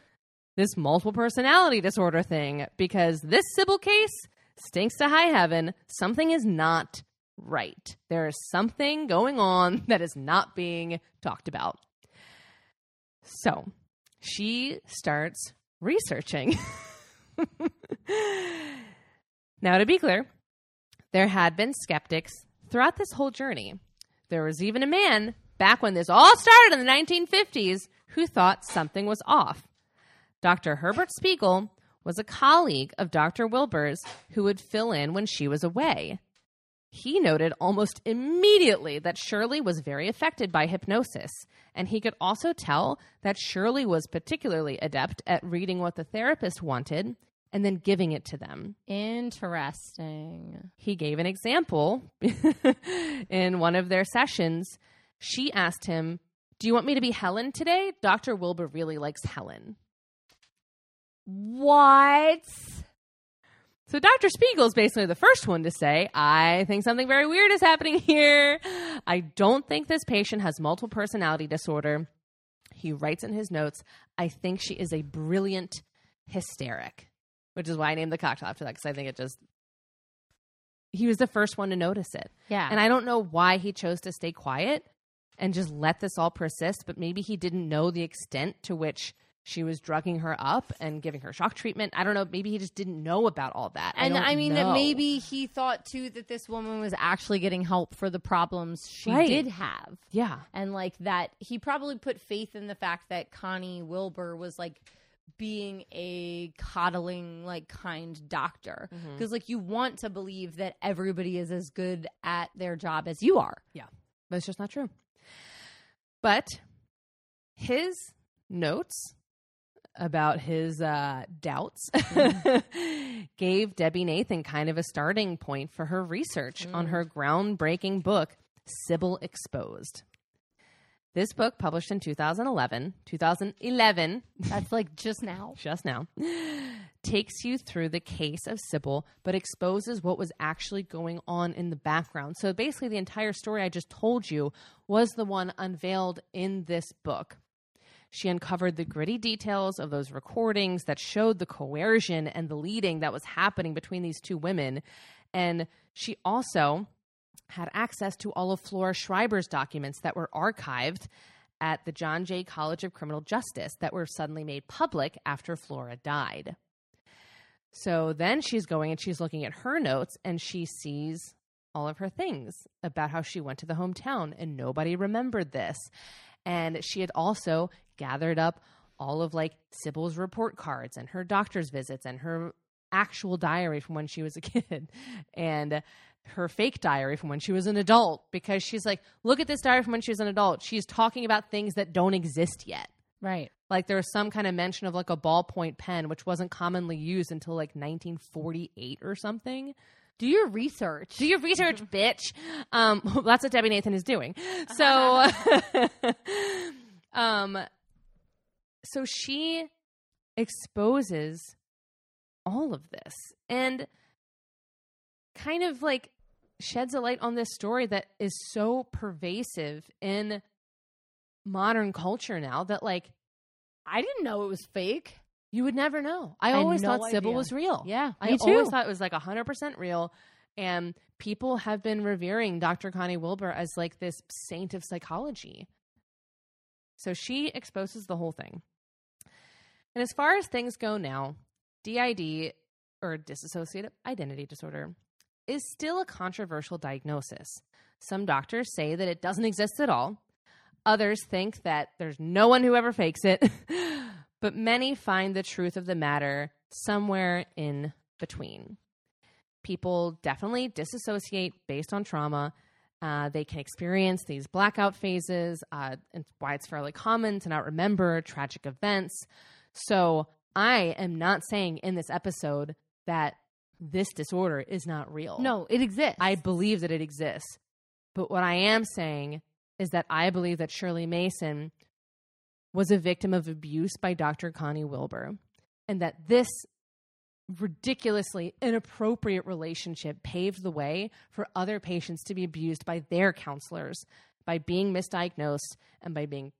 this multiple personality disorder thing because this Sybil case stinks to high heaven. Something is not right. There is something going on that is not being talked about. So she starts researching. now, to be clear, there had been skeptics throughout this whole journey. There was even a man back when this all started in the 1950s who thought something was off. Dr. Herbert Spiegel was a colleague of Dr. Wilbur's who would fill in when she was away. He noted almost immediately that Shirley was very affected by hypnosis, and he could also tell that Shirley was particularly adept at reading what the therapist wanted and then giving it to them. Interesting. He gave an example in one of their sessions. She asked him, Do you want me to be Helen today? Dr. Wilbur really likes Helen. What? So Dr. Spiegel is basically the first one to say, I think something very weird is happening here. I don't think this patient has multiple personality disorder. He writes in his notes, I think she is a brilliant hysteric, which is why I named the cocktail after that because I think it just. He was the first one to notice it. Yeah. And I don't know why he chose to stay quiet and just let this all persist, but maybe he didn't know the extent to which she was drugging her up and giving her shock treatment. I don't know. Maybe he just didn't know about all that. and don't I, mean that maybe he thought too that this woman was actually getting help for the problems she Right. did have. Yeah. And like that he probably put faith in the fact that Connie Wilbur was like being a coddling like kind doctor Mm-hmm. because like you want to believe that everybody is as good at their job as you are. Yeah. But it's just not true. But his notes about his uh, doubts gave Debbie Nathan kind of a starting point for her research on her groundbreaking book, Sybil Exposed. This book, published in 2011, 2011, That's like just now. just now, takes you through the case of Sybil, but exposes what was actually going on in the background. So basically, the entire story I just told you was the one unveiled in this book. She uncovered the gritty details of those recordings that showed the coercion and the leading that was happening between these two women. And she also had access to all of Flora Schreiber's documents that were archived at the John Jay College of Criminal Justice that were suddenly made public after Flora died. So then she's going and she's looking at her notes and she sees all of her things about how she went to the hometown and nobody remembered this. And she had also gathered up all of like Sybil's report cards and her doctor's visits and her actual diary from when she was a kid and her fake diary from when she was an adult because she's like, look at this diary from when she was an adult. She's talking about things that don't exist yet. Right. Like there was some kind of mention of like a ballpoint pen, which wasn't commonly used until like 1948 or something. Do your research. Do your research, bitch. Um, that's what Debbie Nathan is doing. So, um, so she exposes all of this and kind of like sheds a light on this story that is so pervasive in modern culture now that like I didn't know it was fake. you would never know. I I always no thought Sybil was real. Yeah, I me always thought it was like 100% real. And people have been revering Dr. Connie Wilbur as like this saint of psychology. So she exposes the whole thing. And as far as things go now, DID or dissociative identity disorder is still a controversial diagnosis. Some doctors say that it doesn't exist at all. Others think that there's no one who ever fakes it. but many find the truth of the matter somewhere in between. People definitely disassociate based on trauma. Uh, they can experience these blackout phases. Uh, and why it's fairly common to not remember tragic events. So I am not saying in this episode that this disorder is not real. No, it exists. I believe that it exists. But what I am saying is that I believe that Shirley Mason was a victim of abuse by Dr. Connie Wilbur, and that this ridiculously inappropriate relationship paved the way for other patients to be abused by their counselors by being misdiagnosed and by being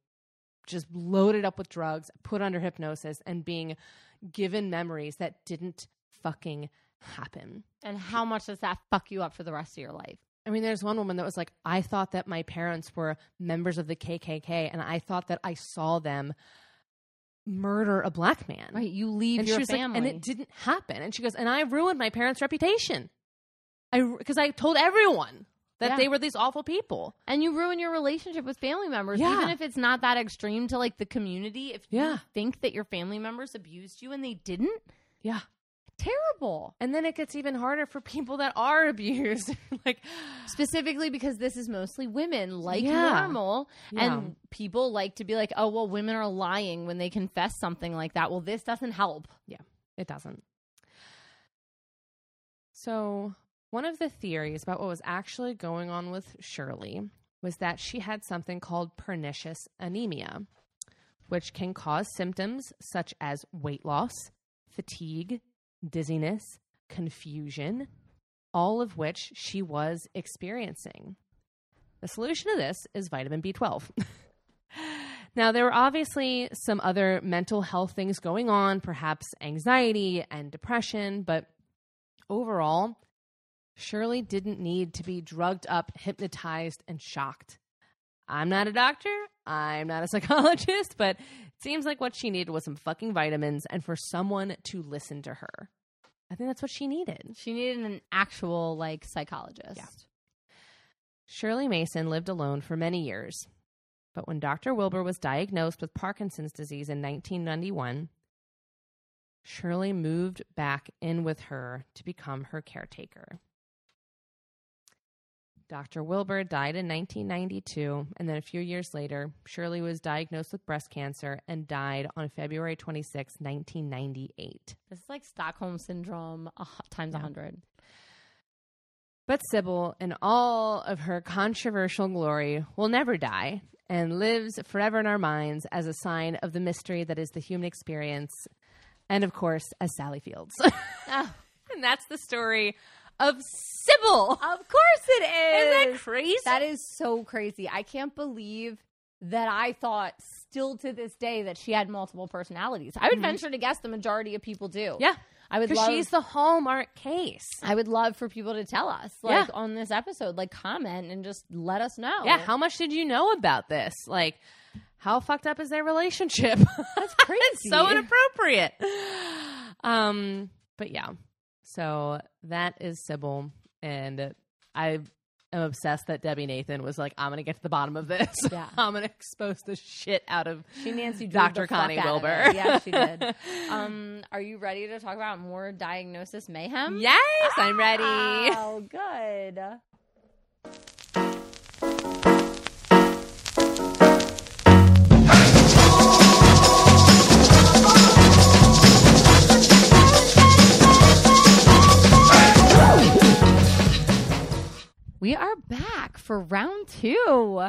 just loaded up with drugs, put under hypnosis, and being given memories that didn't fucking happen. and how much does that fuck you up for the rest of your life? I mean, there's one woman that was like, I thought that my parents were members of the KKK, and I thought that I saw them murder a black man. Right, you leave and your family. like, and it didn't happen. And she goes, and I ruined my parents' reputation. I because I told everyone that Yeah. they were these awful people. and you ruin your relationship with family members Yeah. even if it's not that extreme to like the community if you Yeah. think that your family members abused you and they didn't Yeah. Terrible And then it gets even harder for people that are abused. like, specifically because this is mostly women like Yeah. normal Yeah. and people like to be like oh well women are lying when they confess something like that well this doesn't help Yeah. It doesn't. So, one of the theories about what was actually going on with Shirley was that she had something called pernicious anemia, which can cause symptoms such as weight loss, fatigue, dizziness, confusion, all of which she was experiencing. The solution to this is vitamin B12. Now, there were obviously some other mental health things going on, perhaps anxiety and depression, but overall, Shirley didn't need to be drugged up, hypnotized, and shocked. I'm not a doctor, I'm not a psychologist, but seems like what she needed was some fucking vitamins and for someone to listen to her. I think that's what she needed. she needed an actual like psychologist Yeah. Shirley Mason lived alone for many years. But when Dr. Wilbur was diagnosed with Parkinson's disease in 1991, Shirley moved back in with her to become her caretaker. Dr. Wilbur died in 1992, and then a few years later, Shirley was diagnosed with breast cancer and died on February 26, 1998. this is like stockholm syndrome hu- times Yeah. 100 But Sybil, in all of her controversial glory, will never die and lives forever in our minds as a sign of the mystery that is the human experience, and of course, as Sally Fields. Oh, and that's the story of Sybil. of course it is Isn't that crazy? That is so crazy. I can't believe that I thought still to this day that she had multiple personalities. I would venture to guess the majority of people do. yeah, I would love she's the hallmark case. I would love for people to tell us like Yeah. on this episode like comment and just let us know. Yeah, how much did you know about this? Like, how fucked up is their relationship? That's crazy. it's so inappropriate. Um, but yeah, so that is Sybil, and I am obsessed that Debbie Nathan was like, "I'm gonna get to the bottom of this. Yeah. I'm gonna expose the shit out of She Nancy Drew Dr. Connie Wilbur." Yeah, she did. um, are you ready to talk about more diagnosis mayhem? yes, I'm ready. Oh, good. For round two.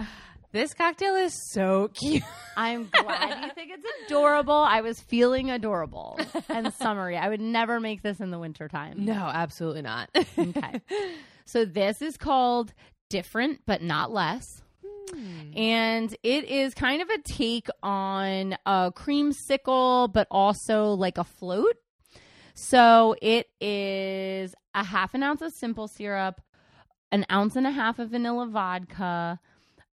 This cocktail is so cute. I'm glad you think it's adorable. I was feeling adorable and summery. I would never make this in the wintertime. No, absolutely not. Okay. So this is called Different But Not Less. Hmm. And it is kind of a take on a creamsicle, but also like a float. So it is a half an ounce of simple syrup, an ounce and a half of vanilla vodka,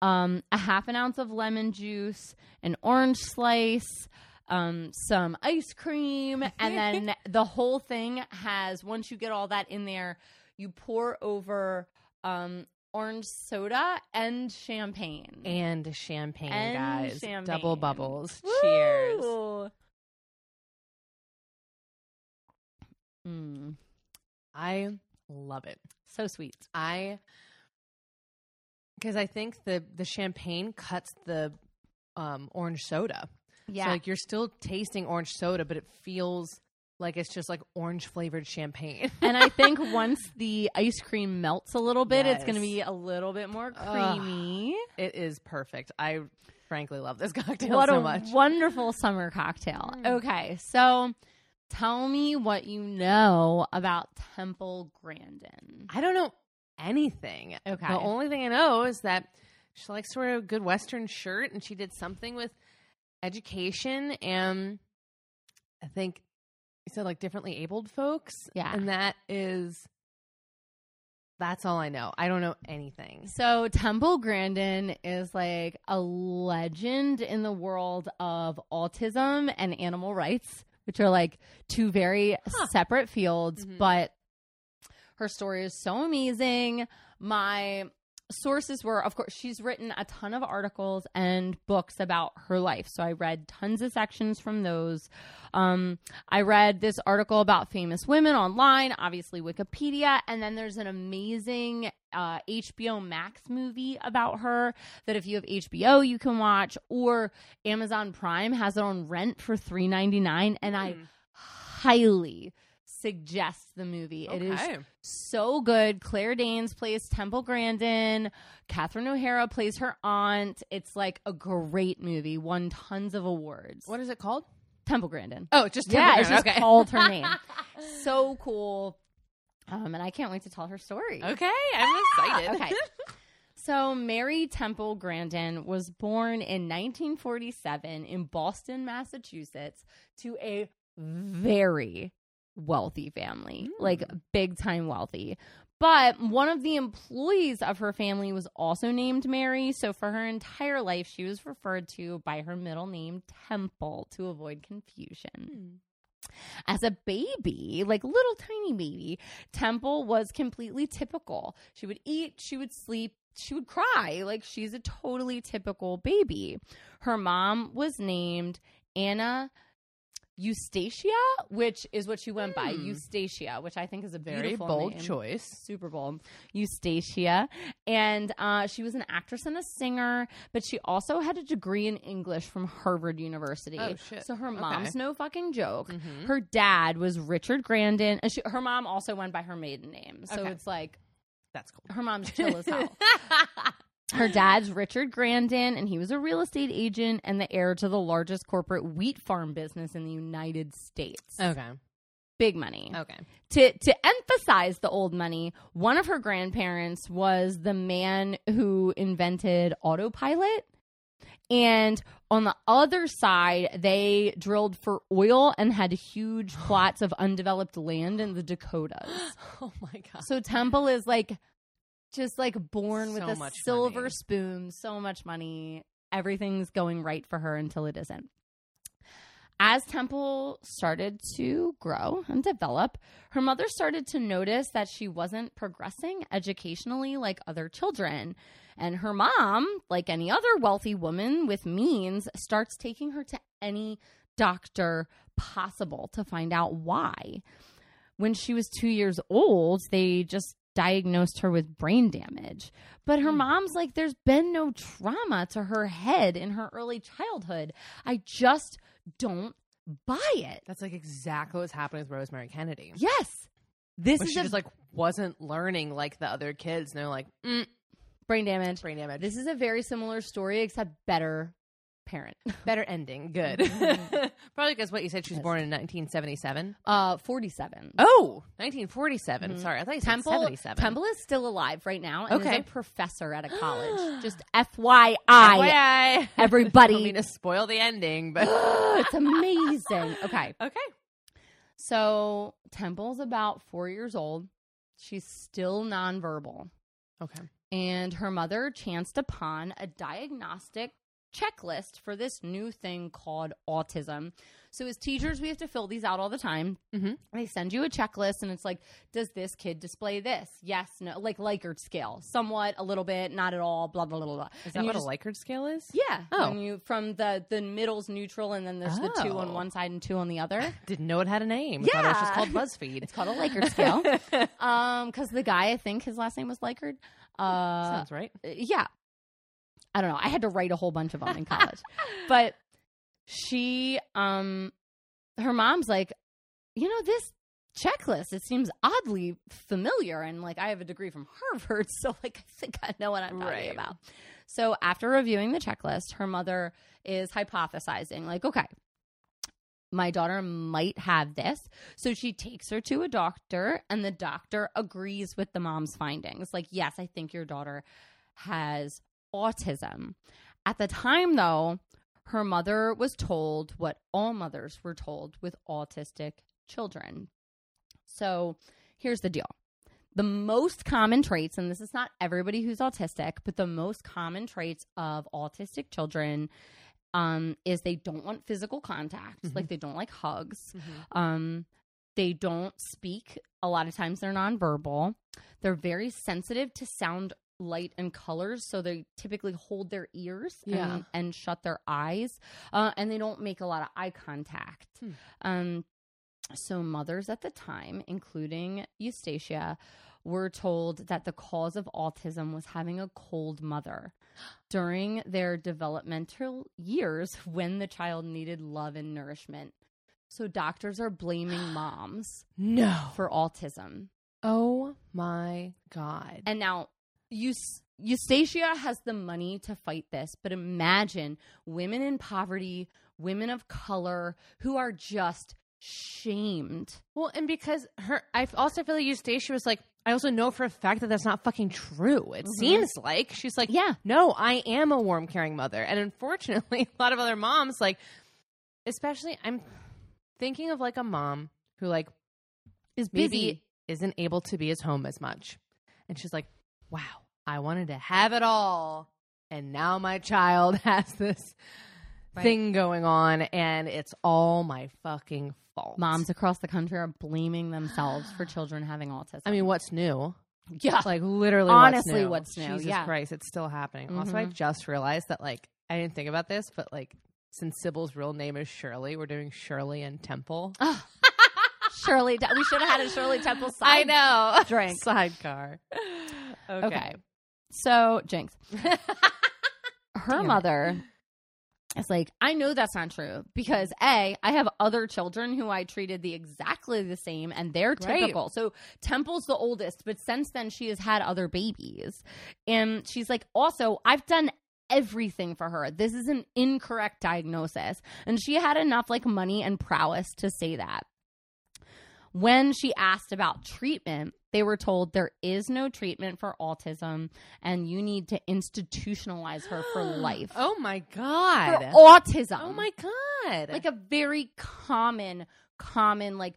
um, a half an ounce of lemon juice, an orange slice, um, some ice cream, and then the whole thing has once you get all that in there, you pour over um, orange soda and champagne. and champagne, And guys. champagne. Double bubbles. Cheers. Mm, I love it. So sweet. I because I think the the champagne cuts the um, orange soda. Yeah. So like you're still tasting orange soda, but it feels like it's just like orange flavored champagne. and I think once the ice cream melts a little bit, it's going to be a little bit more creamy. it is perfect. I frankly love this cocktail what so a much. wonderful summer cocktail. Mm. Okay, so tell me what you know about Temple Grandin. I don't know anything. Okay. The only thing I know is that she likes to wear a good Western shirt, and she did something with education and I think you said like differently abled folks. Yeah. and that is That's all I know. I don't know anything. So Temple Grandin is like a legend in the world of autism and animal rights, which are like two very separate fields, Mhm. but her story is so amazing. My sources were of course she's written a ton of articles and books about her life so i read tons of sections from those um, i read this article about famous women online obviously wikipedia and then there's an amazing uh, hbo max movie about her that if you have hbo you can watch or amazon prime has it on rent for 3.99 and i Hmm. highly suggest the movie it is so good. Claire Danes plays Temple Grandin. Catherine O'Hara plays her aunt. It's like a great movie. Won tons of awards. What is it called? Temple Grandin. Oh, just yeah, Timberland. it's just okay. called her name. so cool. Um, and I can't wait to tell her story. Okay, I'm excited. Okay. So, Mary Temple Grandin was born in 1947 in Boston, Massachusetts, to a very wealthy family, Mm. like big time wealthy. But one of the employees of her family was also named Mary. So, for her entire life, she was referred to by her middle name, Temple, to avoid confusion as a baby, like little tiny baby, Temple was completely typical. She would eat, she would sleep, she would cry. Like she's a totally typical baby. Her mom was named Anna Eustacia, which is what she went by, Hmm. Eustacia, which I think is a Very bold name. choice. Super bold. Eustacia. And uh, she was an actress and a singer, but she also had a degree in English from Harvard University. Oh, shit. So her Okay. mom's no fucking joke. Mhm. Her dad was Richard Grandin. And she, her mom also went by her maiden name. So Okay. it's like That's cool. her mom's chill as hell. Her dad's Richard Grandin, and he was a real estate agent and the heir to the largest corporate wheat farm business in the United States. okay. Big money Okay. to to emphasize the old money, one of her grandparents was the man who invented autopilot. And on the other side, they drilled for oil and had huge plots of undeveloped land in the Dakotas. Oh my god. So Temple is like just like born with a silver money. spoon, so much money. Everything's going right for her until it isn't. As Temple started to grow and develop, her mother started to notice that she wasn't progressing educationally like other children. And her mom, like any other wealthy woman with means, starts taking her to any doctor possible to find out why when she was two years old, they just diagnosed her with brain damage. But her Hmm. mom's like, there's been no trauma to her head in her early childhood. I just don't buy it. That's like exactly what's happening with Rosemary Kennedy. Yes. This But is she a just like wasn't learning like the other kids. And they're like, mm, brain damage. brain damage. This is a very similar story, except better parent. better ending. Good. Probably because what you said she was born in 1977. Uh, 47. Oh, 1947. Mhm. Sorry, I thought you said Temple, 77. Temple is still alive right now and Okay. is a professor at a college. Just FYI, FYI. everybody. I don't mean to spoil the ending, but it's amazing. Okay. okay. So Temple's about four years old. She's still nonverbal. Okay. And her mother chanced upon a diagnostic checklist for this new thing called autism. So, as teachers, we have to fill these out all the time. Mhm. They send you a checklist, and it's like, does this kid display this? Yes, no, like Likert scale, somewhat, a little bit, not at all, blah blah blah blah. Is And that what just- a Likert scale is? Yeah. Oh. When you from the the middle's neutral, and then there's the two on Oh. one side and two on the other. Didn't know it had a name. Thought it was just called BuzzFeed. It's called a Likert scale. um, because the guy, I think his last name was Likert. Uh, Sounds right. yeah. I don't know. I had to write a whole bunch of them in college. but she um her mom's like, "You know, this checklist, it seems oddly familiar and like I have a degree from Harvard, so like I think I know what I'm talking Right. about." So after reviewing the checklist, her mother is hypothesizing like, "Okay, my daughter might have this. So she takes her to a doctor, and the doctor agrees with the mom's findings. Like, yes, I think your daughter has autism. At the time, though, her mother was told what all mothers were told with autistic children. So here's the deal The most common traits, and this is not everybody who's autistic, but the most common traits of autistic children um, is they don't want physical contact, Mhm. like they don't like hugs. Um, they don't speak. A lot of times they're nonverbal. They're very sensitive to sound, light, and colors. So they typically hold their ears Yeah. and, and shut their eyes. Uh, and they don't make a lot of eye contact. Hmm. Um, so mothers at the time, including Eustacia, were told that the cause of autism was having a cold mother during their developmental years when the child needed love and nourishment. So doctors are blaming moms No. for autism. Oh my god. And now Eus- Eustacia has the money to fight this, but imagine women in poverty, women of color who are just shamed. Well, and because her, I also feel like Eustacia was like, I also know for a fact that that's not fucking true. It Mhm. seems like she's like, Yeah. no, I am a warm, caring mother. And unfortunately, a lot of other moms, like, especially, I'm thinking of like a mom who, like, Is maybe busy. isn't able to be as home as much. And she's like, wow, I wanted to have it all. And now my child has this Right. thing going on, and it's all my fucking fault. Moms across the country are blaming themselves for children having autism. I mean, what's new? yeah. Like literally, Honestly, what's what's new, Jesus yeah. Christ, it's still happening. Also, I Mhm. just realized that like I didn't think about this, but like since Sybil's real name is Shirley, we're doing Shirley and Temple. Shirley, we should have had a Shirley Temple side. I know. drink. Sidecar. Okay. Okay. So, Jinx, her mother is like, I know that's not true because A, I have other children who I treated the exactly the same and they're Right. typical. So Temple's the oldest, but since then she has had other babies. And she's like, also, I've done everything for her. This is an incorrect diagnosis. And she had enough like money and prowess to say that. When she asked about treatment, they were told there is no treatment for autism and you need to institutionalize her for life. Oh my for god. autism. Oh my god. Like a very common, common, like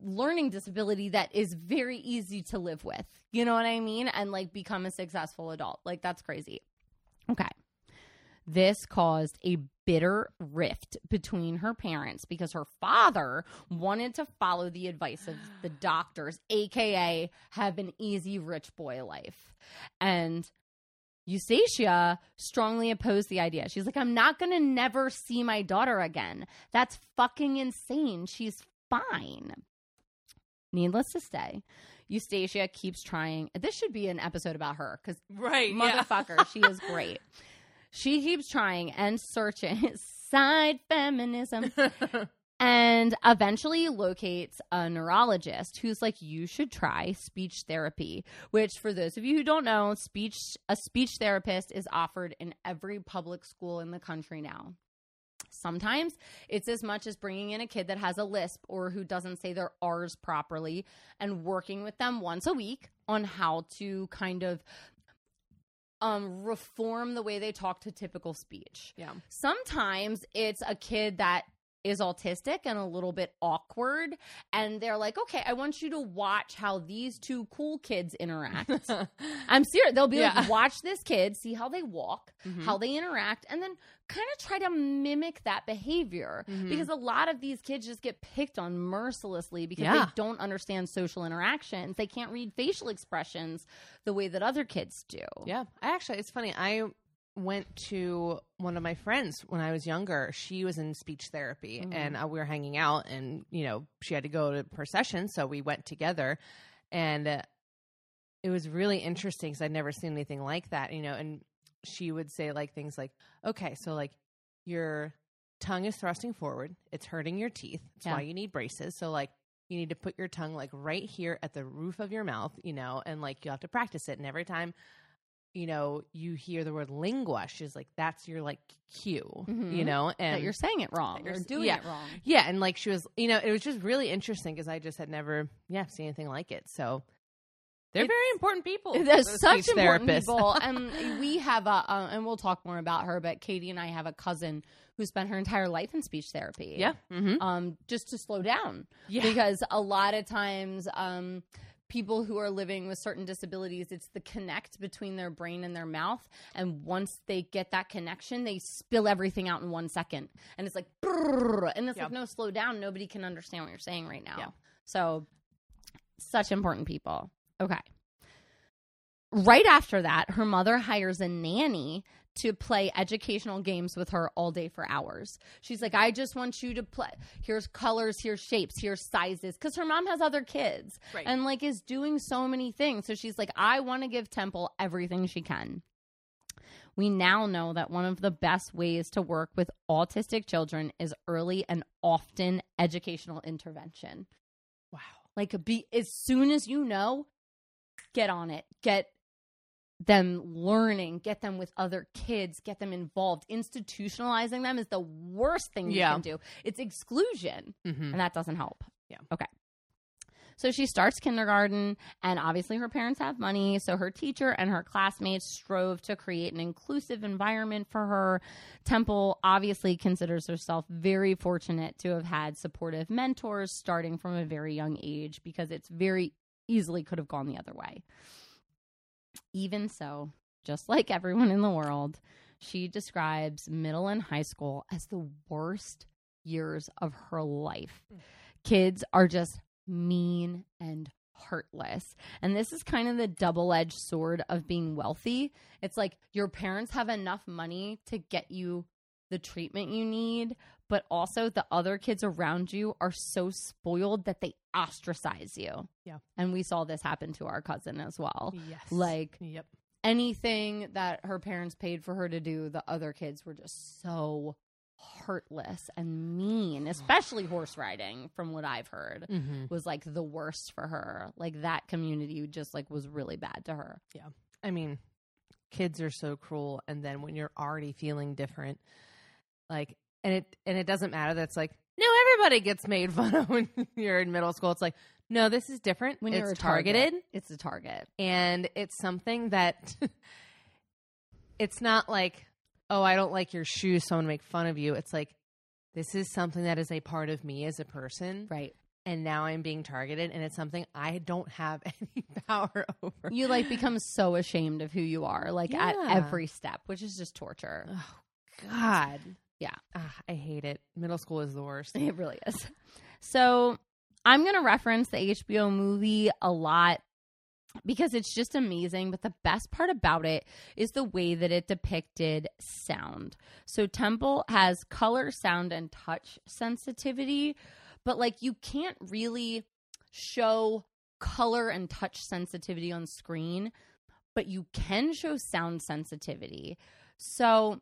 learning disability that is very easy to live with. You know what I mean? And like become a successful adult. Like that's crazy. Okay. This caused a bitter rift between her parents because her father wanted to follow the advice of the doctors, aka have an easy rich boy life. And Eustacia strongly opposed the idea. She's like, I'm not going to never see my daughter again. That's fucking insane. She's fine. Needless to say, Eustacia keeps trying. This should be an episode about her because right. motherfucker, she is great. She keeps trying and searching. Side feminism. And eventually locates a neurologist who's like you should try speech therapy which for those of you who don't know speech a speech therapist is offered in every public school in the country now. Sometimes it's as much as bringing in a kid that has a lisp or who doesn't say their R's properly and working with them once a week on how to kind of um, reform the way they talk to typical speech. Yeah. Sometimes it's a kid that is autistic and a little bit awkward and they're like okay i want you to watch how these two cool kids interact i'm serious they'll be Yeah. like watch this kid see how they walk Mhm. how they interact and then kind of try to mimic that behavior Mhm. because a lot of these kids just get picked on mercilessly because Yeah. they don't understand social interactions they can't read facial expressions the way that other kids do Yeah, I actually, it's funny. I went to one of my friends when I was younger. She was in speech therapy, Mhm. and uh, we were hanging out, and you know, she had to go to her session, so we went together, and uh, it was really interesting because I'd never seen anything like that, you know. And she would say like things like, "Okay, so like your tongue is thrusting forward; it's hurting your teeth. That's Yeah. why you need braces. So like." You need to put your tongue like right here at the roof of your mouth, you know, and like you have to practice it. And every time you know, you hear the word lingua, she's like, that's your like cue, Mhm. you know, and that you're saying it wrong you're or doing yeah. it wrong yeah, and like she was, you know, it was just really interesting because I just had never, yeah, seen anything like it. So they're It's- very important people. They're such important therapists. people, and we have a, uh, and we'll talk more about her. But Katie and I have a cousin who spent her entire life in speech therapy. yeah, mm-hmm. um, just to slow down yeah, because a lot of times, um, people who are living with certain disabilities, it's the connect between their brain and their mouth. And once they get that connection, they spill everything out in one second. And it's like, and it's Yeah. like, no, slow down. Nobody can understand what you're saying right now. So, such important people. Okay. Right after that, her mother hires a nanny to play educational games with her all day for hours. She's like, I just want you to play. Here's colors, here's shapes, here's sizes. Because her mom has other kids Right. and like is doing so many things. So she's like, I want to give Temple everything she can. We now know that one of the best ways to work with autistic children is early and often educational intervention. wow. Like be as soon as you know, get on it. Get them learning, get them with other kids, get them involved. Institutionalizing them is the worst thing you Yeah. can do. It's exclusion, Mm-hmm. and that doesn't help. Yeah. Okay. So she starts kindergarten, and obviously her parents have money. So her teacher and her classmates strove to create an inclusive environment for her. Temple obviously considers herself very fortunate to have had supportive mentors starting from a very young age because it's very easily could have gone the other way. Even so, just like everyone in the world, she describes middle and high school as the worst years of her life. Mm. Kids are just mean and heartless. And this is kind of the double edged sword of being wealthy. It's like your parents have enough money to get you the treatment you need, but also the other kids around you are so spoiled that they ostracize you. Yeah. And we saw this happen to our cousin as well. Yes. Like Yep. anything that her parents paid for her to do, the other kids were just so heartless and mean, especially horse riding, from what I've heard, Mm-hmm. was like the worst for her. Like that community just like was really bad to her. Yeah. I mean, kids are so cruel, and then when you're already feeling different, like, and it and it doesn't matter. That's like, no, everybody gets made fun of when you're in middle school. It's like, no, this is different. When it's you're a target, targeted, it's a target. and it's something that it's not like, oh, I don't like your shoes, so I'm gonna make fun of you. It's like. This is something that is a part of me as a person, Right. and now I'm being targeted, and it's something I don't have any power over. You like become so ashamed of who you are, like at every step, which is just torture. Oh God. Yeah. Ah, I hate it. Middle school is the worst. It really is. So I'm going to reference the HBO movie a lot because it's just amazing. But the best part about it is the way that it depicted sound. So Temple has color, sound, and touch sensitivity, but like you can't really show color and touch sensitivity on screen, but you can show sound sensitivity. So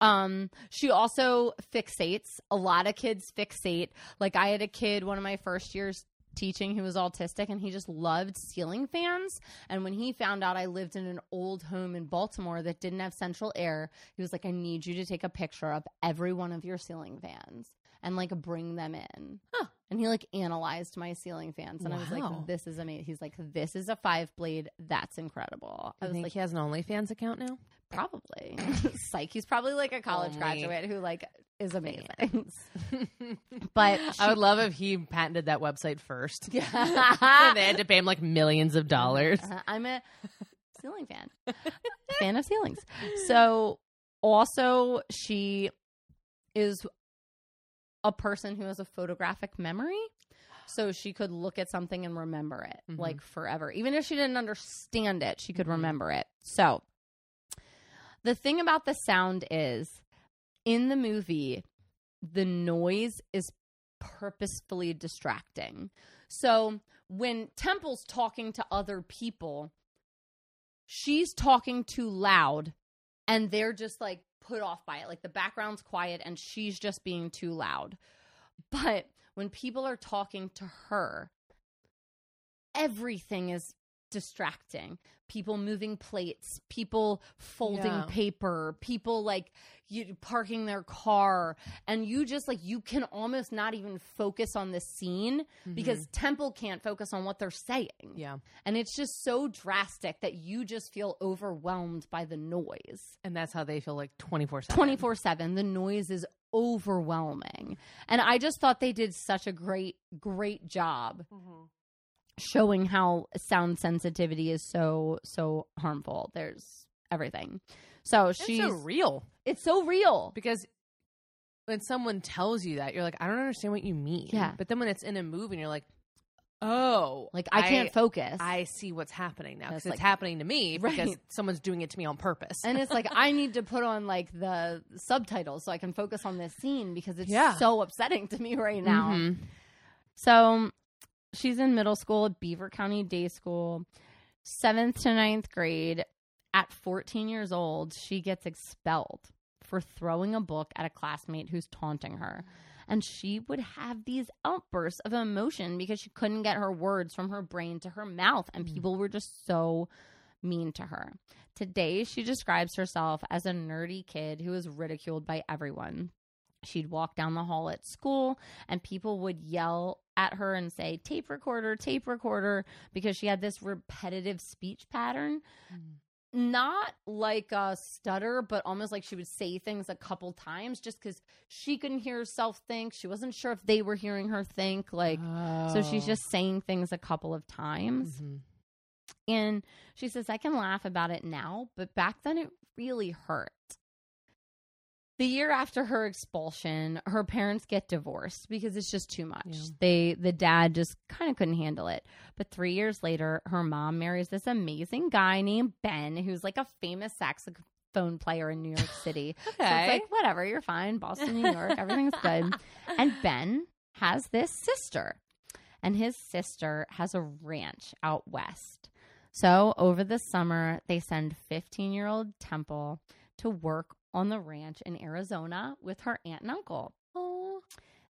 um she also fixates a lot of kids fixate. Like i had a kid one of my first years teaching who was autistic and he just loved ceiling fans. And when he found out i lived in an old home in baltimore that didn't have central air he was like i need you to take a picture of every one of your ceiling fans and like bring them in. Huh. and he like analyzed my ceiling fans and i was like this is amazing he's like this is a five blade. That's incredible. I I was like he has an OnlyFans account now. Probably. Psych. He's probably like a college Only. graduate who like is amazing. But I would love if he patented that website first. Yeah. and they had to pay him like millions of dollars. Uh, I'm a ceiling fan. fan of ceilings. So also she is a person who has a photographic memory. So she could look at something and remember it Mhm. like forever. Even if she didn't understand it, she could Mhm. remember it. So the thing about the sound is in the movie, the noise is purposefully distracting. So when Temple's talking to other people, she's talking too loud and they're just like put off by it. Like the background's quiet and she's just being too loud. But when people are talking to her, everything is distracting. People moving plates, people folding Yeah. paper, people like you parking their car, and you just like you can almost not even focus on the scene mm-hmm. because Temple can't focus on what they're saying. yeah, And it's just so drastic that you just feel overwhelmed by the noise. and that's how they feel like twenty four seven. 24 7. The noise is overwhelming. And I just thought they did such a great, great job mm-hmm. Showing how sound sensitivity is so so harmful. There's everything. So It's she's so real it's so real. because when someone tells you that, you're like, I don't understand what you mean. Yeah. But then when it's in a movie and you're like, oh, Like I can't focus. I see what's happening now because it's like- happening to me because someone's doing it to me on purpose. and it's like I need to put on like the subtitles so I can focus on this scene because it's Yeah. so upsetting to me right now. Mhm. So she's in middle school at Beaver Country Day School, seventh to ninth grade. At 14 years old, she gets expelled for throwing a book at a classmate who's taunting her. And she would have these outbursts of emotion because she couldn't get her words from her brain to her mouth. And Mm. people were just so mean to her. Today, she describes herself as a nerdy kid who was ridiculed by everyone. She'd walk down the hall at school, and people would yell at her and say, tape recorder, tape recorder, because she had this repetitive speech pattern. Not like a stutter, but almost like she would say things a couple times just because she couldn't hear herself think. She wasn't sure if they were hearing her think. Like, so she's Oh. just saying things a couple of times. Mhm. And she says, I can laugh about it now, but back then it really hurt. The year after her expulsion, her parents get divorced because it's just too much. Yeah. They the dad just kind of couldn't handle it. But 3 years later, her mom marries this amazing guy named Ben who's like a famous saxophone player in New York City. So it's Okay. like whatever, you're fine, Boston, New York, everything's good. And Ben has this sister, and his sister has a ranch out west. So over the summer, they send 15 year old Temple to work on the ranch in Arizona with her aunt and uncle. Oh.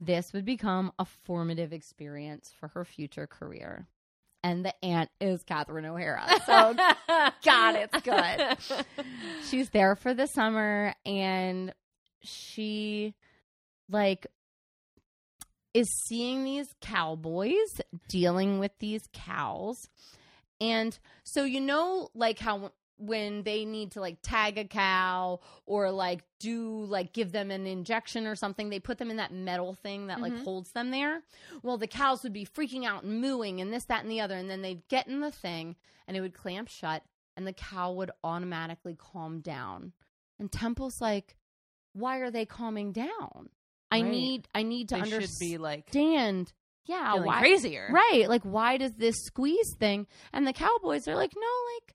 This would become a formative experience for her future career. And the aunt is Catherine O'Hara. So God, it's good. she's there for the summer and she like is seeing these cowboys dealing with these cows and so you know like how when they need to like tag a cow or like do like give them an injection or something they put them in that metal thing that like Mhm. holds them there well the cows would be freaking out and mooing and this that and the other and then they'd get in the thing and it would clamp shut and the cow would automatically calm down and temple's like why are they calming down i Right. need i need to they understand should be like yeah feeling why crazier. right like why does this squeeze thing and the cowboys are like no like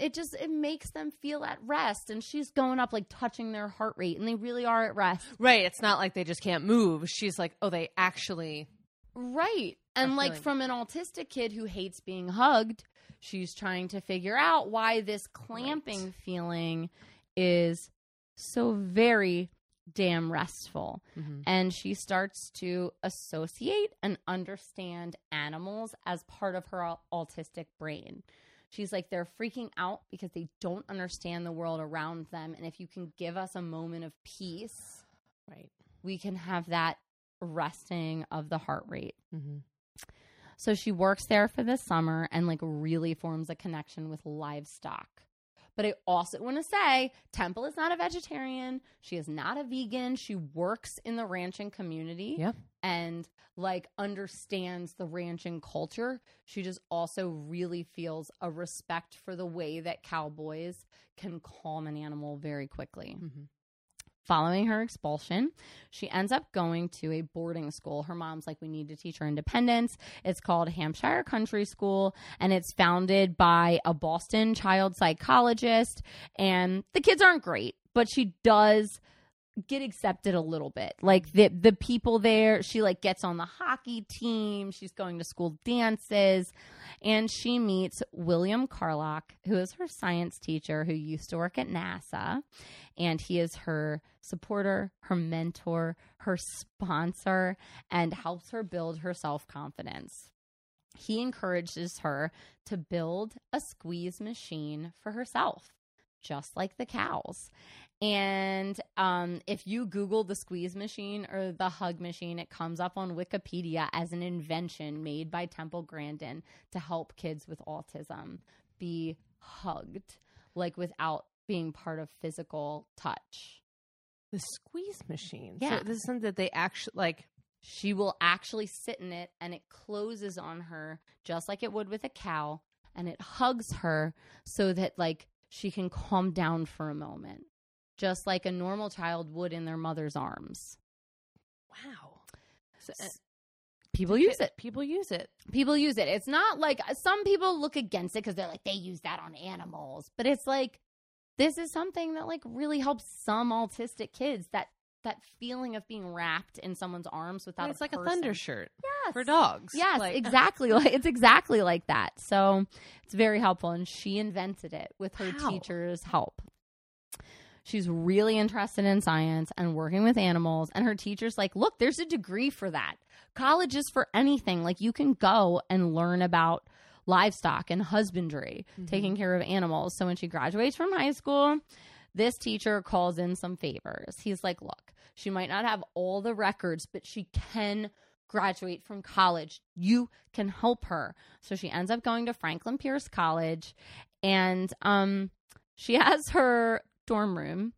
it just it makes them feel at rest and she's going up like touching their heart rate and they really are at rest Right. It's not like they just can't move. She's like, oh, they actually. right and like feeling- from an autistic kid who hates being hugged she's trying to figure out why this clamping feeling is so very damn restful Mhm. and she starts to associate and understand animals as part of her autistic brain. She's like, they're freaking out because they don't understand the world around them. And if you can give us a moment of peace, Right. we can have that resting of the heart rate. Mm-hmm. So she works there for the summer and like really forms a connection with livestock. But I also want to say Temple is not a vegetarian. She is not a vegan. She works in the ranching community Yeah. and like understands the ranching culture. She just also really feels a respect for the way that cowboys can calm an animal very quickly. Mm-hmm. Following her expulsion, she ends up going to a boarding school. Her mom's like, We need to teach her independence. It's called Hampshire Country School, and it's founded by a Boston child psychologist. And the kids aren't great, but she does get accepted a little bit. Like the the people there, she like gets on the hockey team, she's going to school dances, and she meets William Carlock, who is her science teacher who used to work at NASA, and he is her supporter, her mentor, her sponsor, and helps her build her self-confidence. He encourages her to build a squeeze machine for herself, just like the cows. And um, if you Google the squeeze machine or the hug machine, it comes up on Wikipedia as an invention made by Temple Grandin to help kids with autism be hugged, like without being part of physical touch. The squeeze machine. Yeah. So this is something that they actually like. she will actually sit in it and it closes on her just like it would with a cow and it hugs her so that like she can calm down for a moment just like a normal child would in their mother's arms Wow. So, uh, people use it People use it. people use it it's not like some people look against it because they're like they use that on animals but it's like this is something that like really helps some autistic kids that that feeling of being wrapped in someone's arms without it's a like a thunder shirt yes. for dogs. Yes, Like- exactly. Like it's exactly like that. So it's very helpful, and she invented it with her teacher's help. She's really interested in science and working with animals, and her teacher's like, "Look, there's a degree for that. College is for anything. Like you can go and learn about." Livestock and husbandry, Mhm. taking care of animals. So when she graduates from high school, this teacher calls in some favors. He's like, Look, she might not have all the records, but she can graduate from college. You can help her. So she ends up going to Franklin Pierce College and um she has her dorm room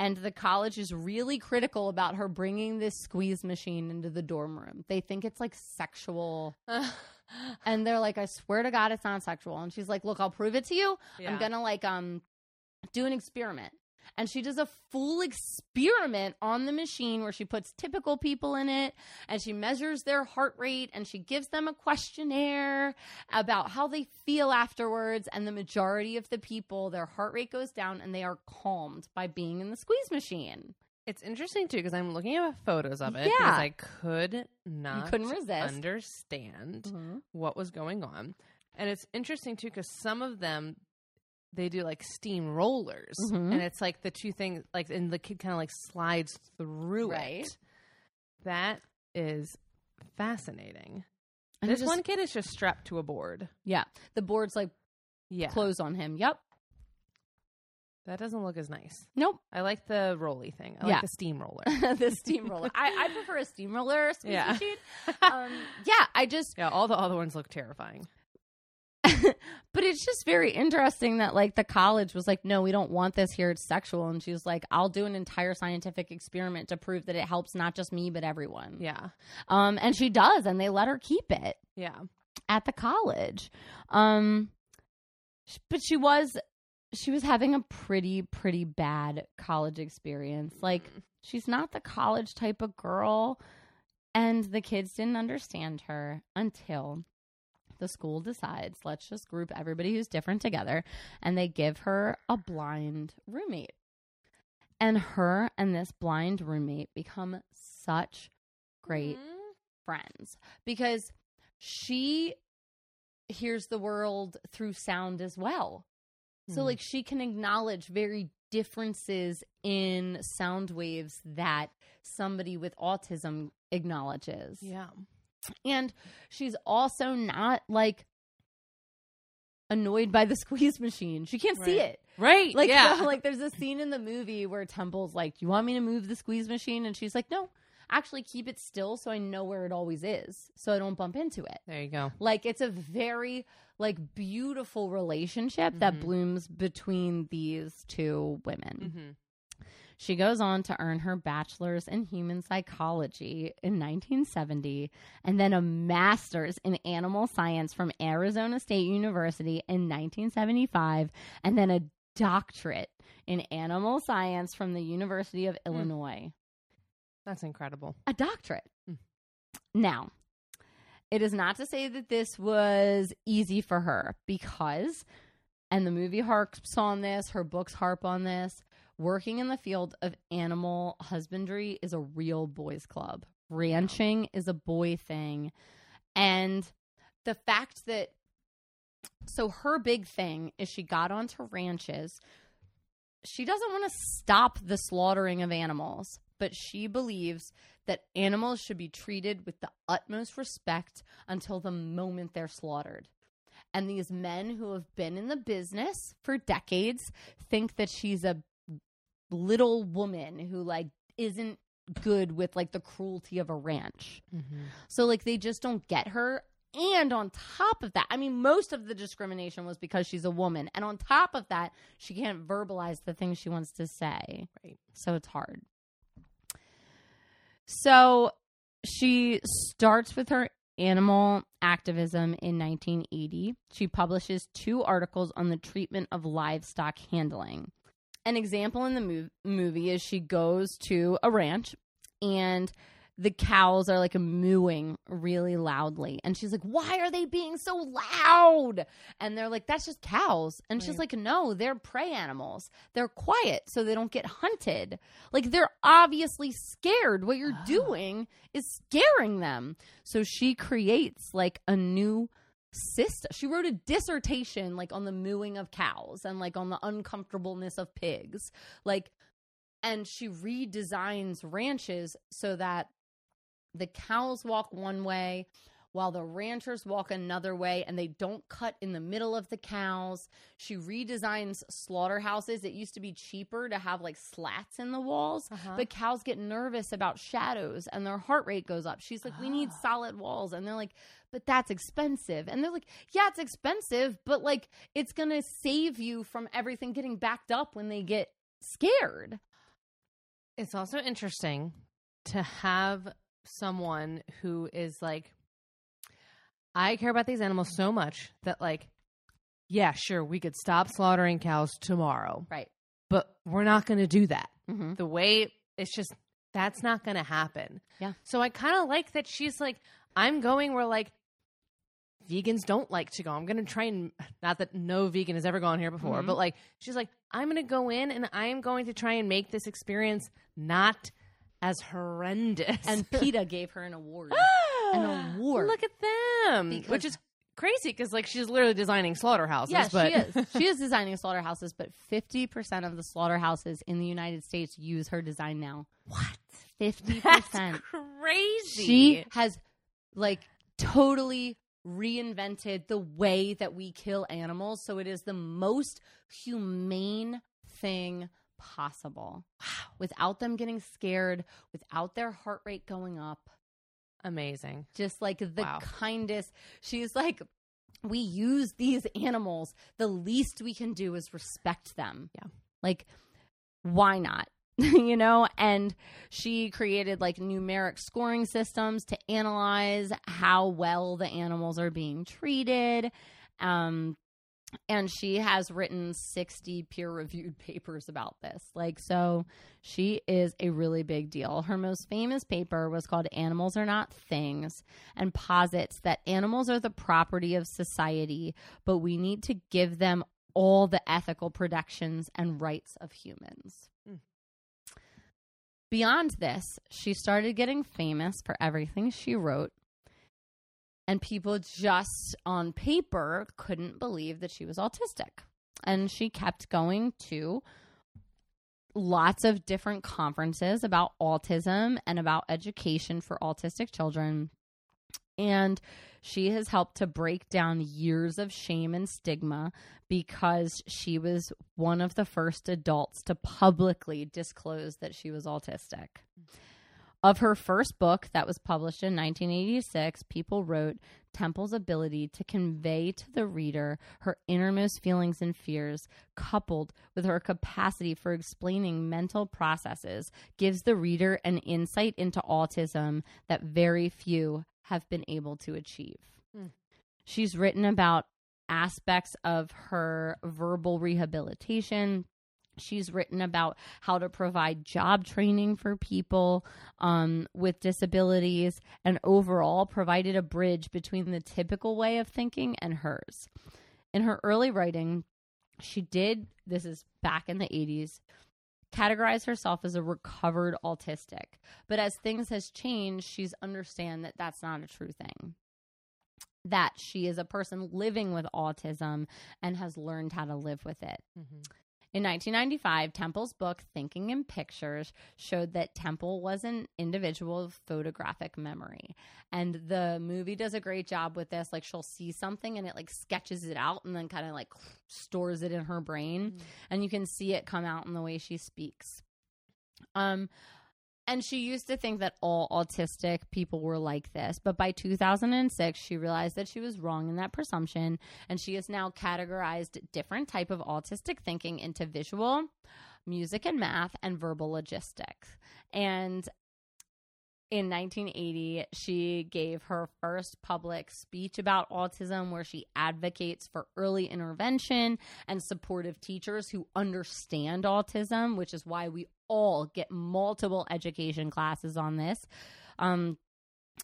and the college is really critical about her bringing this squeeze machine into the dorm room. They think it's like sexual and they're like I swear to god it's not sexual and she's like look I'll prove it to you. I'm going to like um do an experiment. And she does a full experiment on the machine where she puts typical people in it and she measures their heart rate and she gives them a questionnaire about how they feel afterwards. And the majority of the people, their heart rate goes down and they are calmed by being in the squeeze machine. It's interesting too because I'm looking at photos of it. Yeah. because I could not couldn't resist. understand mm-hmm. what was going on, and it's interesting too because some of them they do like steam rollers, Mhm. and it's like the two things like, and the kid kind of like slides through Right. it. That is fascinating. And this just- one kid is just strapped to a board. Yeah. The board's like Yeah, close on him. Yep. that doesn't look as nice. Nope. I like the rolly thing. I Yeah. like the steamroller. the steamroller. I, I prefer a steamroller Yeah. Um, yeah, I just yeah, all the other ones look terrifying. but it's just very interesting that like the college was like no we don't want this here. It's sexual. And she was like i'll do an entire scientific experiment to prove that it helps not just me but everyone. Yeah, um and she does and they let her keep it yeah. at the college. Um but she was she was having a pretty pretty bad college experience. Like Mm. she's not the college type of girl and the kids didn't understand her until the school decides let's just group everybody who's different together and they give her a blind roommate and her and this blind roommate become such great Mhm. friends because she hears the world through sound as well. So Hmm. like she can acknowledge very differences in sound waves that somebody with autism acknowledges. Yeah. And she's also not like annoyed by the squeeze machine. She can't see it. Right. Like yeah. like there's a scene in the movie where Temple's like, "Do you want me to move the squeeze machine?" and she's like, "No. Actually keep it still so I know where it always is so I don't bump into it." there you go. Like it's a very like beautiful relationship that Mhm. blooms between these two women. Mm-hmm. She goes on to earn her bachelor's in human psychology in 1970 and then a master's in animal science from Arizona State University in 1975 and then a doctorate in animal science from the University of Illinois. That's incredible. A doctorate. Mm. Now, it is not to say that this was easy for her because, and the movie harps on this, her books harp on this, working in the field of animal husbandry is a real boys' club. Ranching is a boy thing. And the fact that, so her big thing is she got onto ranches. She doesn't want to stop the slaughtering of animals, but she believes that animals should be treated with the utmost respect until the moment they're slaughtered. And these men who have been in the business for decades think that she's a little woman who like isn't good with like the cruelty of a ranch. Mm-hmm. So like they just don't get her. And on top of that, I mean, most of the discrimination was because she's a woman. And on top of that, she can't verbalize the things she wants to say. Right. So it's hard. So she starts with her animal activism in 1980. She publishes two articles on the treatment of livestock handling. An example in the mov- movie is she goes to a ranch and the cows are like mooing really loudly. And she's like, Why are they being so loud? And they're like, That's just cows. And she's like, No, they're prey animals. They're quiet so they don't get hunted. Like, they're obviously scared. What you're Oh. doing is scaring them. So she creates like a new system. She wrote a dissertation like on the mooing of cows and like on the uncomfortableness of pigs. Like, and she redesigns ranches so that the cows walk one way while the ranchers walk another way and they don't cut in the middle of the cows. She redesigns slaughterhouses. It used to be cheaper to have like slats in the walls, Uh-huh. but cows get nervous about shadows and their heart rate goes up. She's like, We need Ah. solid walls. And they're like, But that's expensive. And they're like, Yeah, it's expensive, but like it's going to save you from everything getting backed up when they get scared. It's also interesting to have someone who is like, I care about these animals so much that, like, yeah, sure, we could stop slaughtering cows tomorrow, Right. but we're not going to do that. Mm-hmm. The way it's just, that's not going to happen. Yeah. So I kind of like that she's like, I'm going where, like, vegans don't like to go. I'm going to try and, not that no vegan has ever gone here before, Mhm. but like, she's like, I'm going to go in and I am going to try and make this experience not as horrendous. And PETA gave her an award. an award. Look at them, Because- which is crazy because like she's literally designing slaughterhouses. Yes, but she is. She is designing slaughterhouses, but 50% of the slaughterhouses in the United States use her design now. what? 50%. Crazy. she has like totally reinvented the way that we kill animals so it is the most humane thing possible. Wow. Without them getting scared, without their heart rate going up. Amazing. just like the Wow. kindest. She's like, we use these animals. The least we can do is respect them. Yeah. Like, why not? you know? And she created like numeric scoring systems to analyze how well the animals are being treated. Um, and she has written 60 peer reviewed papers about this. Like, so she is a really big deal. Her most famous paper was called Animals Are Not Things and posits that animals are the property of society, but we need to give them all the ethical protections and rights of humans. Hmm. Beyond this, she started getting famous for everything she wrote and people just on paper couldn't believe that she was autistic. And she kept going to lots of different conferences about autism and about education for autistic children. And she has helped to break down years of shame and stigma because she was one of the first adults to publicly disclose that she was autistic. Mm. Of her first book that was published in 1986, people wrote Temple's ability to convey to the reader her innermost feelings and fears, coupled with her capacity for explaining mental processes, gives the reader an insight into autism that very few have been able to achieve. Hmm. She's written about aspects of her verbal rehabilitation, She's written about how to provide job training for people um, with disabilities and overall provided a bridge between the typical way of thinking and hers. In her early writing, she did, this is back in the 80s, categorize herself as a recovered autistic. But as things has changed, she's understand that that's not a true thing. That she is a person living with autism and has learned how to live with it. Mm-hmm. In 1995, Temple's book, Thinking in Pictures, showed that Temple was an individual of photographic memory. And the movie does a great job with this. Like, she'll see something and it like sketches it out and then kind of like stores it in her brain. And you can see it come out in the way she speaks. Um, and she used to think that all autistic people were like this. But by 2006, she realized that she was wrong in that presumption. And she has now categorized different type of autistic thinking into visual, music and math, and verbal logistics. And in 1980, she gave her first public speech about autism where she advocates for early intervention and supportive teachers who understand autism, which is why we all get multiple education classes on this. Um,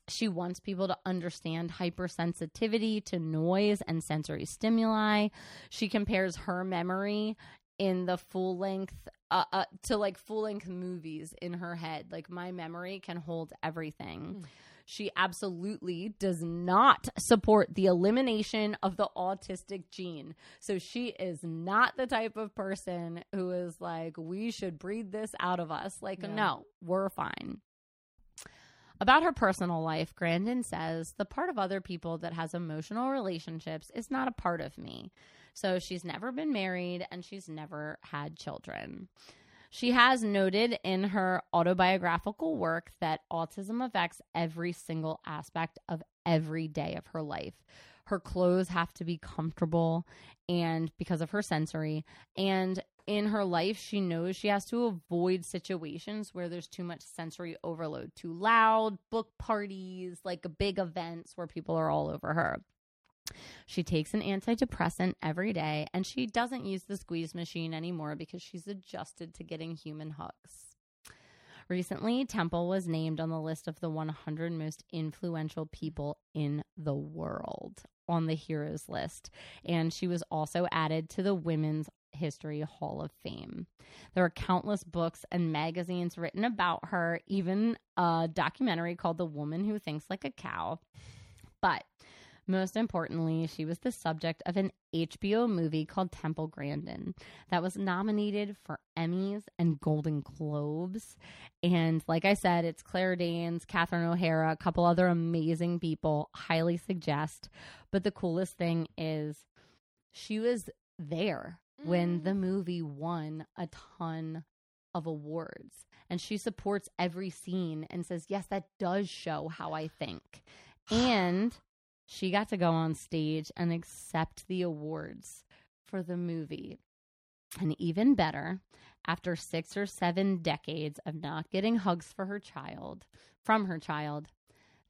she wants people to understand hypersensitivity to noise and sensory stimuli. She compares her memory in the full length uh, uh, to like full length movies in her head. Like my memory can hold everything. Mm. She absolutely does not support the elimination of the autistic gene. So she is not the type of person who is like, we should breed this out of us. Like, Yeah. no, we're fine. About her personal life, Grandin says, the part of other people that has emotional relationships is not a part of me. So she's never been married and she's never had children. She has noted in her autobiographical work that autism affects every single aspect of every day of her life. Her clothes have to be comfortable and because of her sensory and in her life she knows she has to avoid situations where there's too much sensory overload, too loud, book parties, like big events where people are all over her. She takes an antidepressant every day and she doesn't use the squeeze machine anymore because she's adjusted to getting human hugs. Recently, Temple was named on the list of the 100 most influential people in the world on the Heroes list, and she was also added to the Women's History Hall of Fame. There are countless books and magazines written about her, even a documentary called The Woman Who Thinks Like a Cow. But most importantly, she was the subject of an HBO movie called Temple Grandin that was nominated for Emmys and Golden Globes. And like I said, it's Claire Danes, Catherine O'Hara, a couple other amazing people. Highly suggest. But the coolest thing is she was there when mm. the movie won a ton of awards. And she supports every scene and says, Yes, that does show how I think. And she got to go on stage and accept the awards for the movie. And even better, after six or seven decades of not getting hugs for her child, from her child,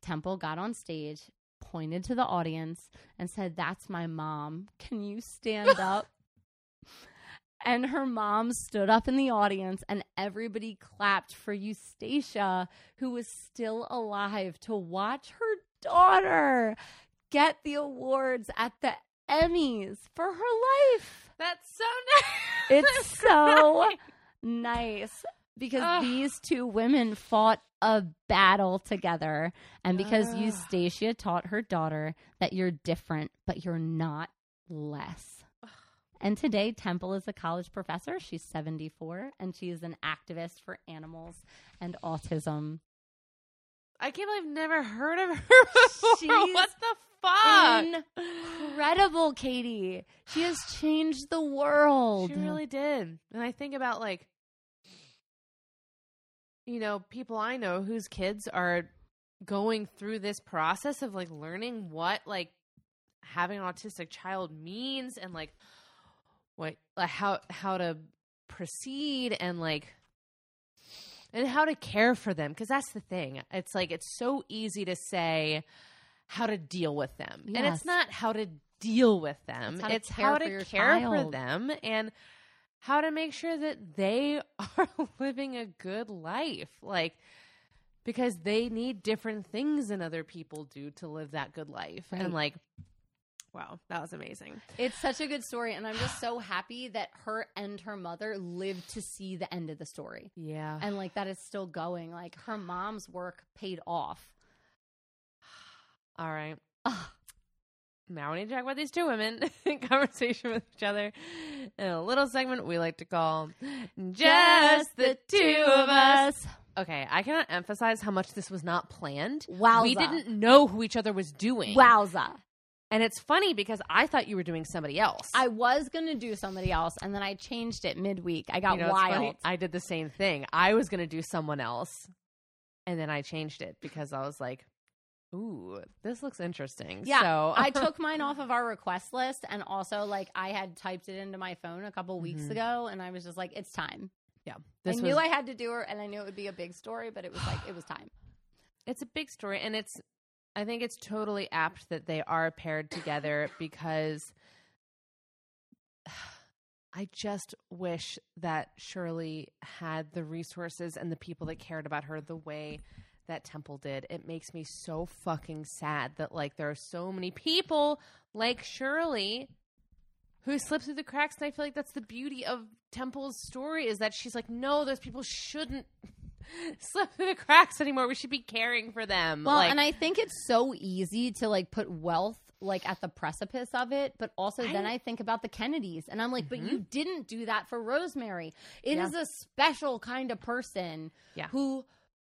Temple got on stage, pointed to the audience, and said, That's my mom. Can you stand up? And her mom stood up in the audience, and everybody clapped for Eustacia, who was still alive, to watch her daughter get the awards at the Emmys for her life. That's so nice. It's so nice because Ugh. these two women fought a battle together. And because Ugh. Eustacia taught her daughter that you're different, but you're not less. And today, Temple is a college professor. She's 74 and she is an activist for animals and autism. I can't believe I've never heard of her before. She's what the fuck? Incredible, Katie. She has changed the world. She really did. And I think about like you know, people I know whose kids are going through this process of like learning what like having an autistic child means and like what like how how to proceed and like and how to care for them because that's the thing. It's like it's so easy to say how to deal with them. And it's not how to deal with them. It's how to It's care how for to care for them and how to make sure that they are living a good life. Like because they need different things than other people do to live that good life. Right. And like wow, that was amazing. It's such a good story, and I'm just so happy that her and her mother lived to see the end of the story. Yeah. And like that is still going. Like her mom's work paid off. All right. Now we need to talk about these two women in conversation with each other in a little segment we like to call Just the Two of Us. Okay, I cannot emphasize how much this was not planned. Wowza. We didn't know who each other was doing. Wowza. And it's funny because I thought you were doing somebody else. I was going to do somebody else, and then I changed it midweek. I got You know, it's funny, wild. I did the same thing. I was going to do someone else, and then I changed it because I was like, "Ooh, this looks interesting." Yeah, so I took mine off of our request list, and also like I had typed it into my phone a couple weeks Mhm. ago, and I was just like, "It's time." yeah. I This knew was I had to do her, and I knew it would be a big story, but it was like it was time. it's a big story and it's I think it's totally apt that they are paired together because I just wish that Shirley had the resources and the people that cared about her the way that Temple did. It makes me so fucking sad that like there are so many people like Shirley who slip through the cracks and I feel like that's the beauty of Temple's story is that she's like no those people shouldn't slip through the cracks anymore. We should be caring for them. Well, like, and I think it's so easy to like put wealth like at the precipice of it, but also then I think about the Kennedys and I'm like, but you mm-hmm. didn't do that for Rosemary. It is Yeah. a special kind of person Yeah. who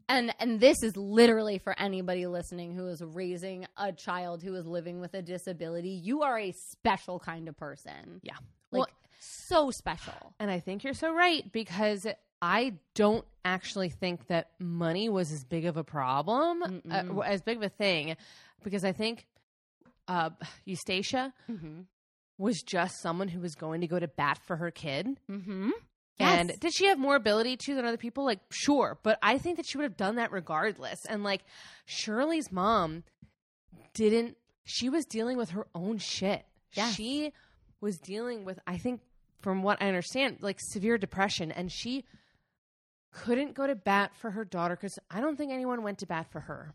and and this is literally for anybody listening who is raising a child who is living with a disability. You are a special kind of person. Yeah. Like Well- so special. And I think you're so right because I don't actually think that money was as big of a problem, uh, as big of a thing, because I think uh, Eustacia Mm-hmm. was just someone who was going to go to bat for her kid. Mm-hmm. And did she have more ability to than other people? Like, sure, but I think that she would have done that regardless. And like, Shirley's mom didn't. She was dealing with her own shit. Yes. She was dealing with, I think, from what I understand, like severe depression, and she couldn't go to bat for her daughter because I don't think anyone went to bat for her.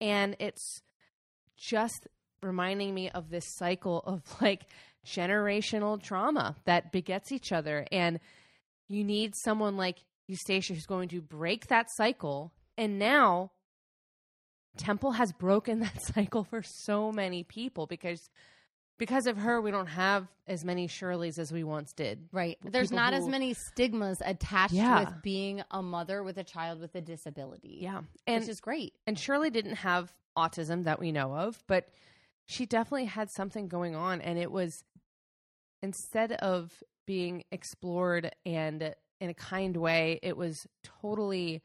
And it's just reminding me of this cycle of like generational trauma that begets each other. And you need someone like Eustacia who's going to break that cycle. And now Temple has broken that cycle for so many people because because of her we don't have as many Shirleys as we once did. Right. There's people not as many stigmas attached Yeah. with being a mother with a child with a disability. Yeah. And which is great. and Shirley didn't have autism that we know of, but she definitely had something going on and it was instead of being explored and in a kind way, it was totally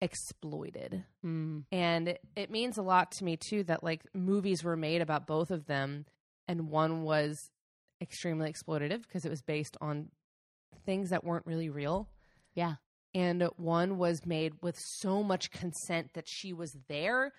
exploited. Mm. And it means a lot to me too that like movies were made about both of them and one was extremely exploitative because it was based on things that weren't really real. Yeah. And one was made with so much consent that she was there.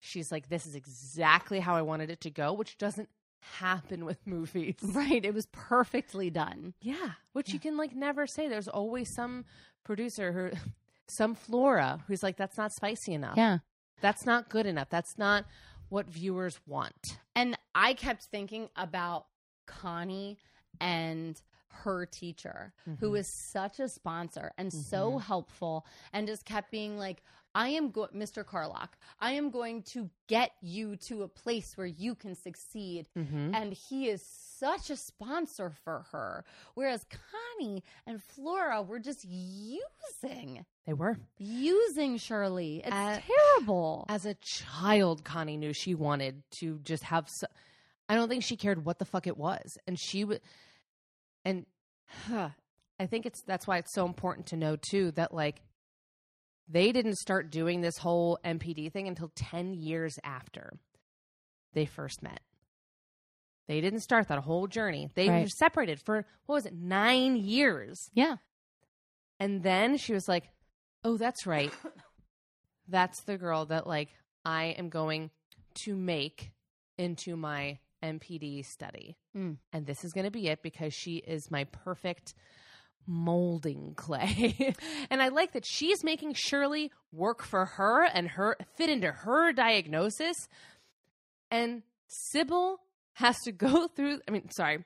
She's like, this is exactly how I wanted it to go, which doesn't happen with movies. Right. It was perfectly done. Yeah. Which you can like never say. There's always some producer who, some Flora who's like, that's not spicy enough. Yeah. That's not good enough. That's not what viewers want. And I kept thinking about Connie and her teacher, who mm-hmm. was such a sponsor and so mm-hmm. helpful, and just kept being like, I am go- Mr. Carlock. I am going to get you to a place where you can succeed. Mm-hmm. And he is such a sponsor for her. Whereas Connie and Flora were just using, They were. using Shirley. It's Uh, terrible. As a child, Connie knew she wanted to just have. So, I don't think she cared what the fuck it was, and she would. And I think it's that's why it's so important to know too that like they didn't start doing this whole MPD thing until ten years after they first met. They didn't start that whole journey. They were separated for what was it nine years. yeah. And then she was like, "Oh, that's right. That's the girl that like I am going to make into my MPD study. Mm. And this is going to be it because she is my perfect molding clay." and I like that she's making Shirley work for her and her fit into her diagnosis. And Sybil has to go through I mean, sorry.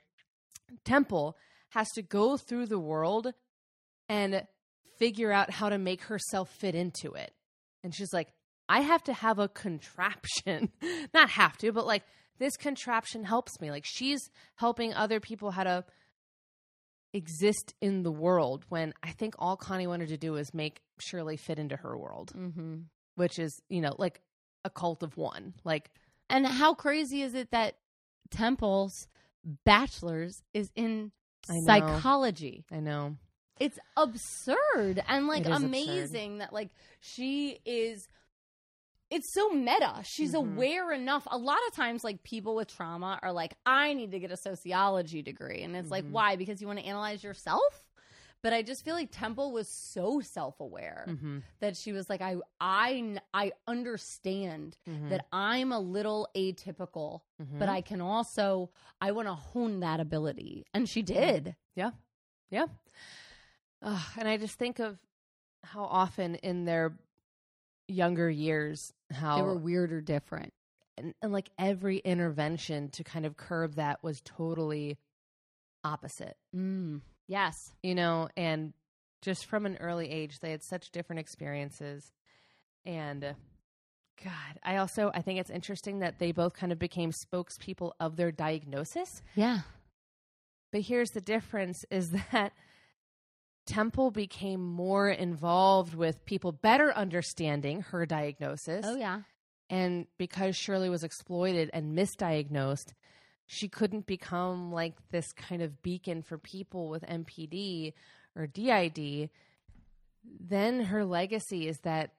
Temple has to go through the world and figure out how to make herself fit into it. And she's like, I have to have a contraption. Not have to, but like this contraption helps me. Like she's helping other people how to exist in the world when I think all Connie wanted to do was make Shirley fit into her world, Mm-hmm. which is, you know, like a cult of one. Like, And how crazy is it that Temple's bachelor's is in I psychology? I know. It's absurd and like is absurd. amazing that like she is it's so meta. She's Mhm. aware enough. A lot of times like people with trauma are like I need to get a sociology degree and it's like Mhm. why? Because you want to analyze yourself? But I just feel like Temple was so self aware Mhm. that she was like, I I I understand Mhm. that I'm a little atypical, Mhm. but I can also I want to hone that ability, and she did. Yeah. Yeah. Ugh, and I just think of how often in their younger years, how They were weird or different. and, and like every intervention to kind of curb that was totally opposite, Mm. Yes. you know, and just from an early age, they had such different experiences. And uh, God, I also I think it's interesting that they both kind of became spokespeople of their diagnosis. Yeah. But here's the difference is that Temple became more involved with people better understanding her diagnosis. Oh yeah. And because Shirley was exploited and misdiagnosed, she couldn't become like this kind of beacon for people with MPD or DID. Then her legacy is that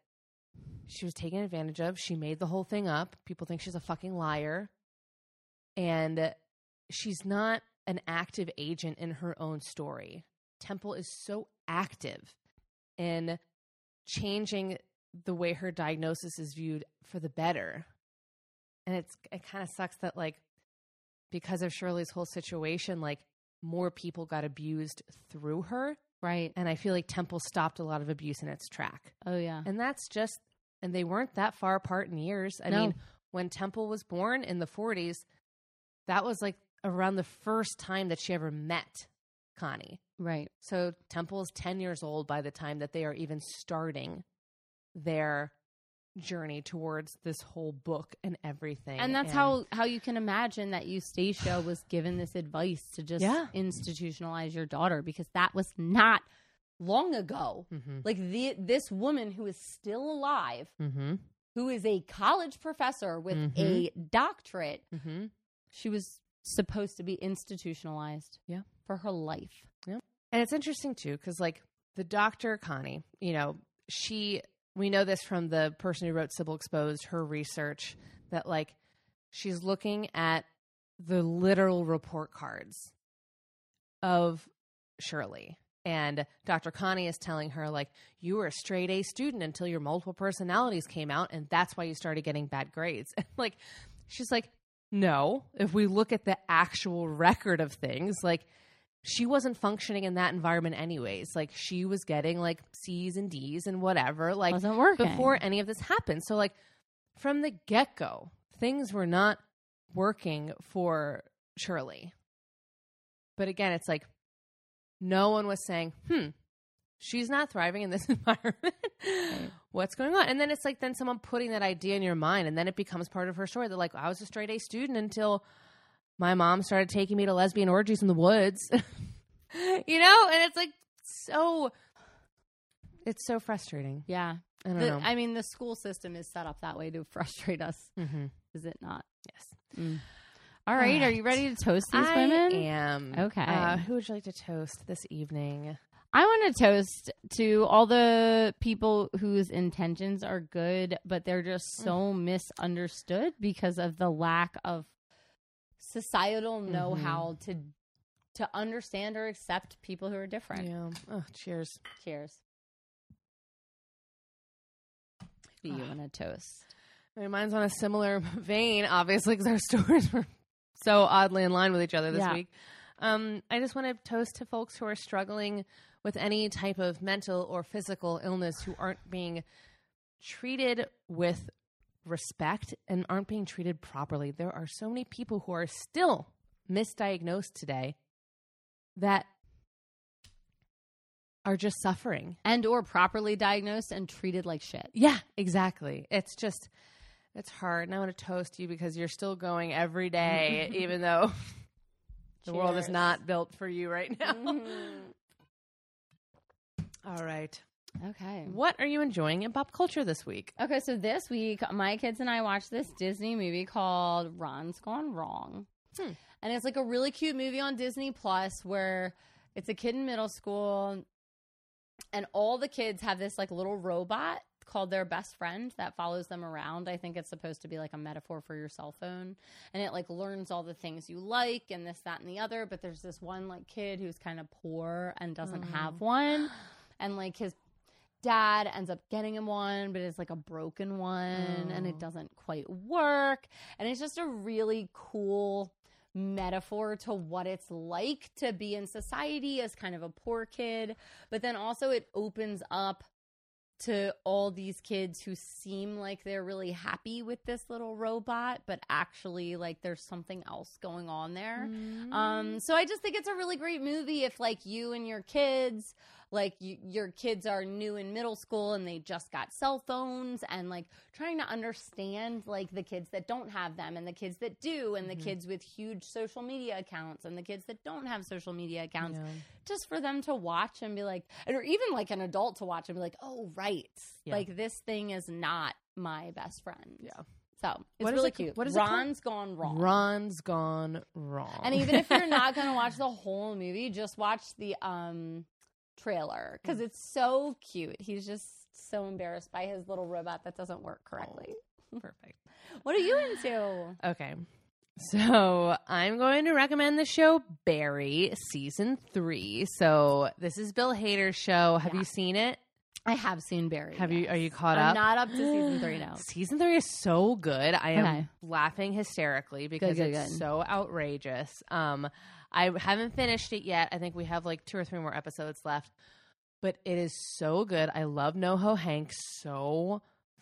she was taken advantage of. She made the whole thing up. People think she's a fucking liar. And she's not an active agent in her own story. Temple is so active in changing the way her diagnosis is viewed for the better. And it's it kind of sucks that like because of Shirley's whole situation, like more people got abused through her. Right. And I feel like Temple stopped a lot of abuse in its track. Oh yeah. And that's just and they weren't that far apart in years. I No. mean, when Temple was born in the 40s, that was like around the first time that she ever met Connie. Right. So Temple is 10 years old by the time that they are even starting their journey towards this whole book and everything. And that's how how you can imagine that Eustacia was given this advice to just Yeah. institutionalize your daughter because that was not long ago. Mhm. Like the this woman who is still alive, Mhm. who is a college professor with Mhm. a doctorate, Mhm. she was supposed to be institutionalized. Yeah. For her life. And it's interesting too cuz like the doctor Connie, you know, she we know this from the person who wrote Sybil Exposed, her research that like she's looking at the literal report cards of Shirley. And Dr. Connie is telling her, like, you were a straight A student until your multiple personalities came out, and that's why you started getting bad grades. And like, she's like, no, if we look at the actual record of things, like, she wasn't functioning in that environment anyways. Like, she was getting like C's and D's and whatever. Like, Wasn't working. before any of this happened. So, like, from the get go, things were not working for Shirley. But again, it's like no one was saying, hmm, she's not thriving in this environment. What's going on? And then it's like, then someone putting that idea in your mind, and then it becomes part of her story. They're like, I was a straight A student until my mom started taking me to lesbian orgies in the woods. you know? And it's like, so. It's so frustrating. Yeah. I don't The- know. I mean, the school system is set up that way to frustrate us, mm-hmm. is it not? Yes. Mm. All right. Are you ready to toast these I women? I am. Okay. Uh, who would you like to toast this evening? I want to toast to all the people whose intentions are good, but they're just so misunderstood because of the lack of societal know-how to to understand or accept people who are different. Yeah. Oh, cheers. Cheers. You want to toast? I mean, mine's on a similar vein, obviously, because our stories were so oddly in line with each other this Yeah. week. Um, I just want to toast to folks who are struggling with any type of mental or physical illness who aren't being treated with respect and aren't being treated properly. There are so many people who are still misdiagnosed today that are just suffering. And or properly diagnosed and treated like shit. Yeah, exactly. It's just it's hard. And I want to toast you because you're still going every day, even though the world is not built for you right now. Mhm. All right. Okay. What are you enjoying in pop culture this week? Okay, so this week, my kids and I watched this Disney movie called Ron's Gone Wrong. Hmm. And it's like a really cute movie on Disney Plus where it's a kid in middle school and all the kids have this like little robot called their best friend that follows them around. I think it's supposed to be like a metaphor for your cell phone. And it like learns all the things you like and this, that, and the other. But there's this one like kid who's kind of poor and doesn't have one. And like his dad ends up getting him one, but it's like a broken one and it doesn't quite work. And it's just a really cool metaphor to what it's like to be in society as kind of a poor kid. But then also it opens up to all these kids who seem like they're really happy with this little robot, but actually like there's something else going on there. Um, so I just think it's a really great movie if like you and your kids like you, your kids are new in middle school and they just got cell phones and like trying to understand like the kids that don't have them and the kids that do and the kids with huge social media accounts and the kids that don't have social media accounts just for them to watch and be like or even like an adult to watch and be like oh right. Yeah. like this thing is not my best friend. Yeah. so it's What really it cute. what is it Ron's gone wrong. Ron's gone wrong. and even if you're not going to watch the whole movie, just watch the um trailer because it's so cute. He's just so embarrassed by his little robot that doesn't work correctly. perfect. What are you into? Okay. So I'm going to recommend the show Barry season three. So this is Bill Hader's show. Have Yeah. you seen it? I have seen Barry. Have you? Are you caught I'm up? not up to season three now. Season three is so good. I am Okay. laughing hysterically because good, it's good. so outrageous. Um, I haven't finished it yet. I think we have like two or three more episodes left, but it is so good. I love NoHo Hank so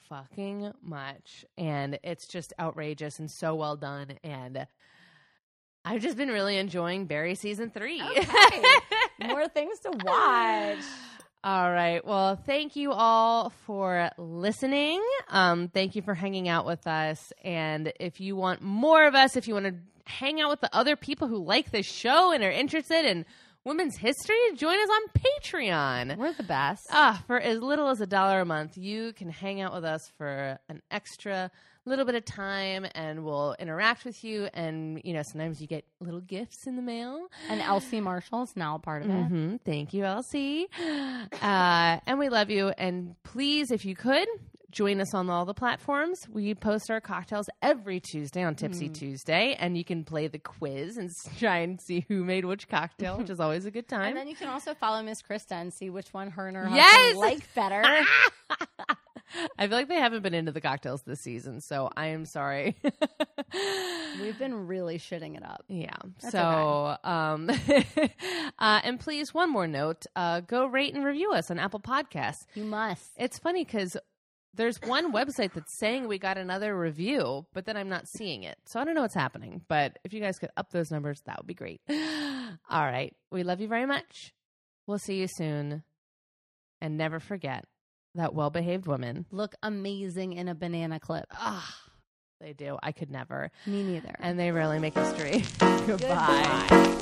fucking much, and it's just outrageous and so well done. And I've just been really enjoying Barry season three. Okay. More things to watch. All right. Well, thank you all for listening. Um, thank you for hanging out with us. And if you want more of us, if you want to hang out with the other people who like this show and are interested in women's history, join us on Patreon. We're the best. Ah, for as little as a dollar a month, you can hang out with us for an extra little bit of time and we'll interact with you. And, you know, sometimes you get little gifts in the mail. and Elsie Marshall's now a part of it. hmm Thank you, Elsie. Uh, and we love you. And please, if you could, join us on all the platforms. We post our cocktails every Tuesday on Tipsy Tuesday, and you can play the quiz and try and see who made which cocktail, which is always a good time. And then you can also follow Miss Krista and see which one her and her Yes! husband like better. I feel like they haven't been into the cocktails this season, so I am sorry. We've been really shitting it up. Yeah. That's so, um, uh, and please, one more note: uh, go rate and review us on Apple Podcasts. You must. It's funny because there's one website that's saying we got another review, but then I'm not seeing it. So I don't know what's happening. But if you guys could up those numbers, that would be great. All right. We love you very much. We'll see you soon. And never forget that well behaved women. Look amazing in a banana clip. Ah, they do. I could never. Me neither. And they rarely make history. Goodbye. Goodbye.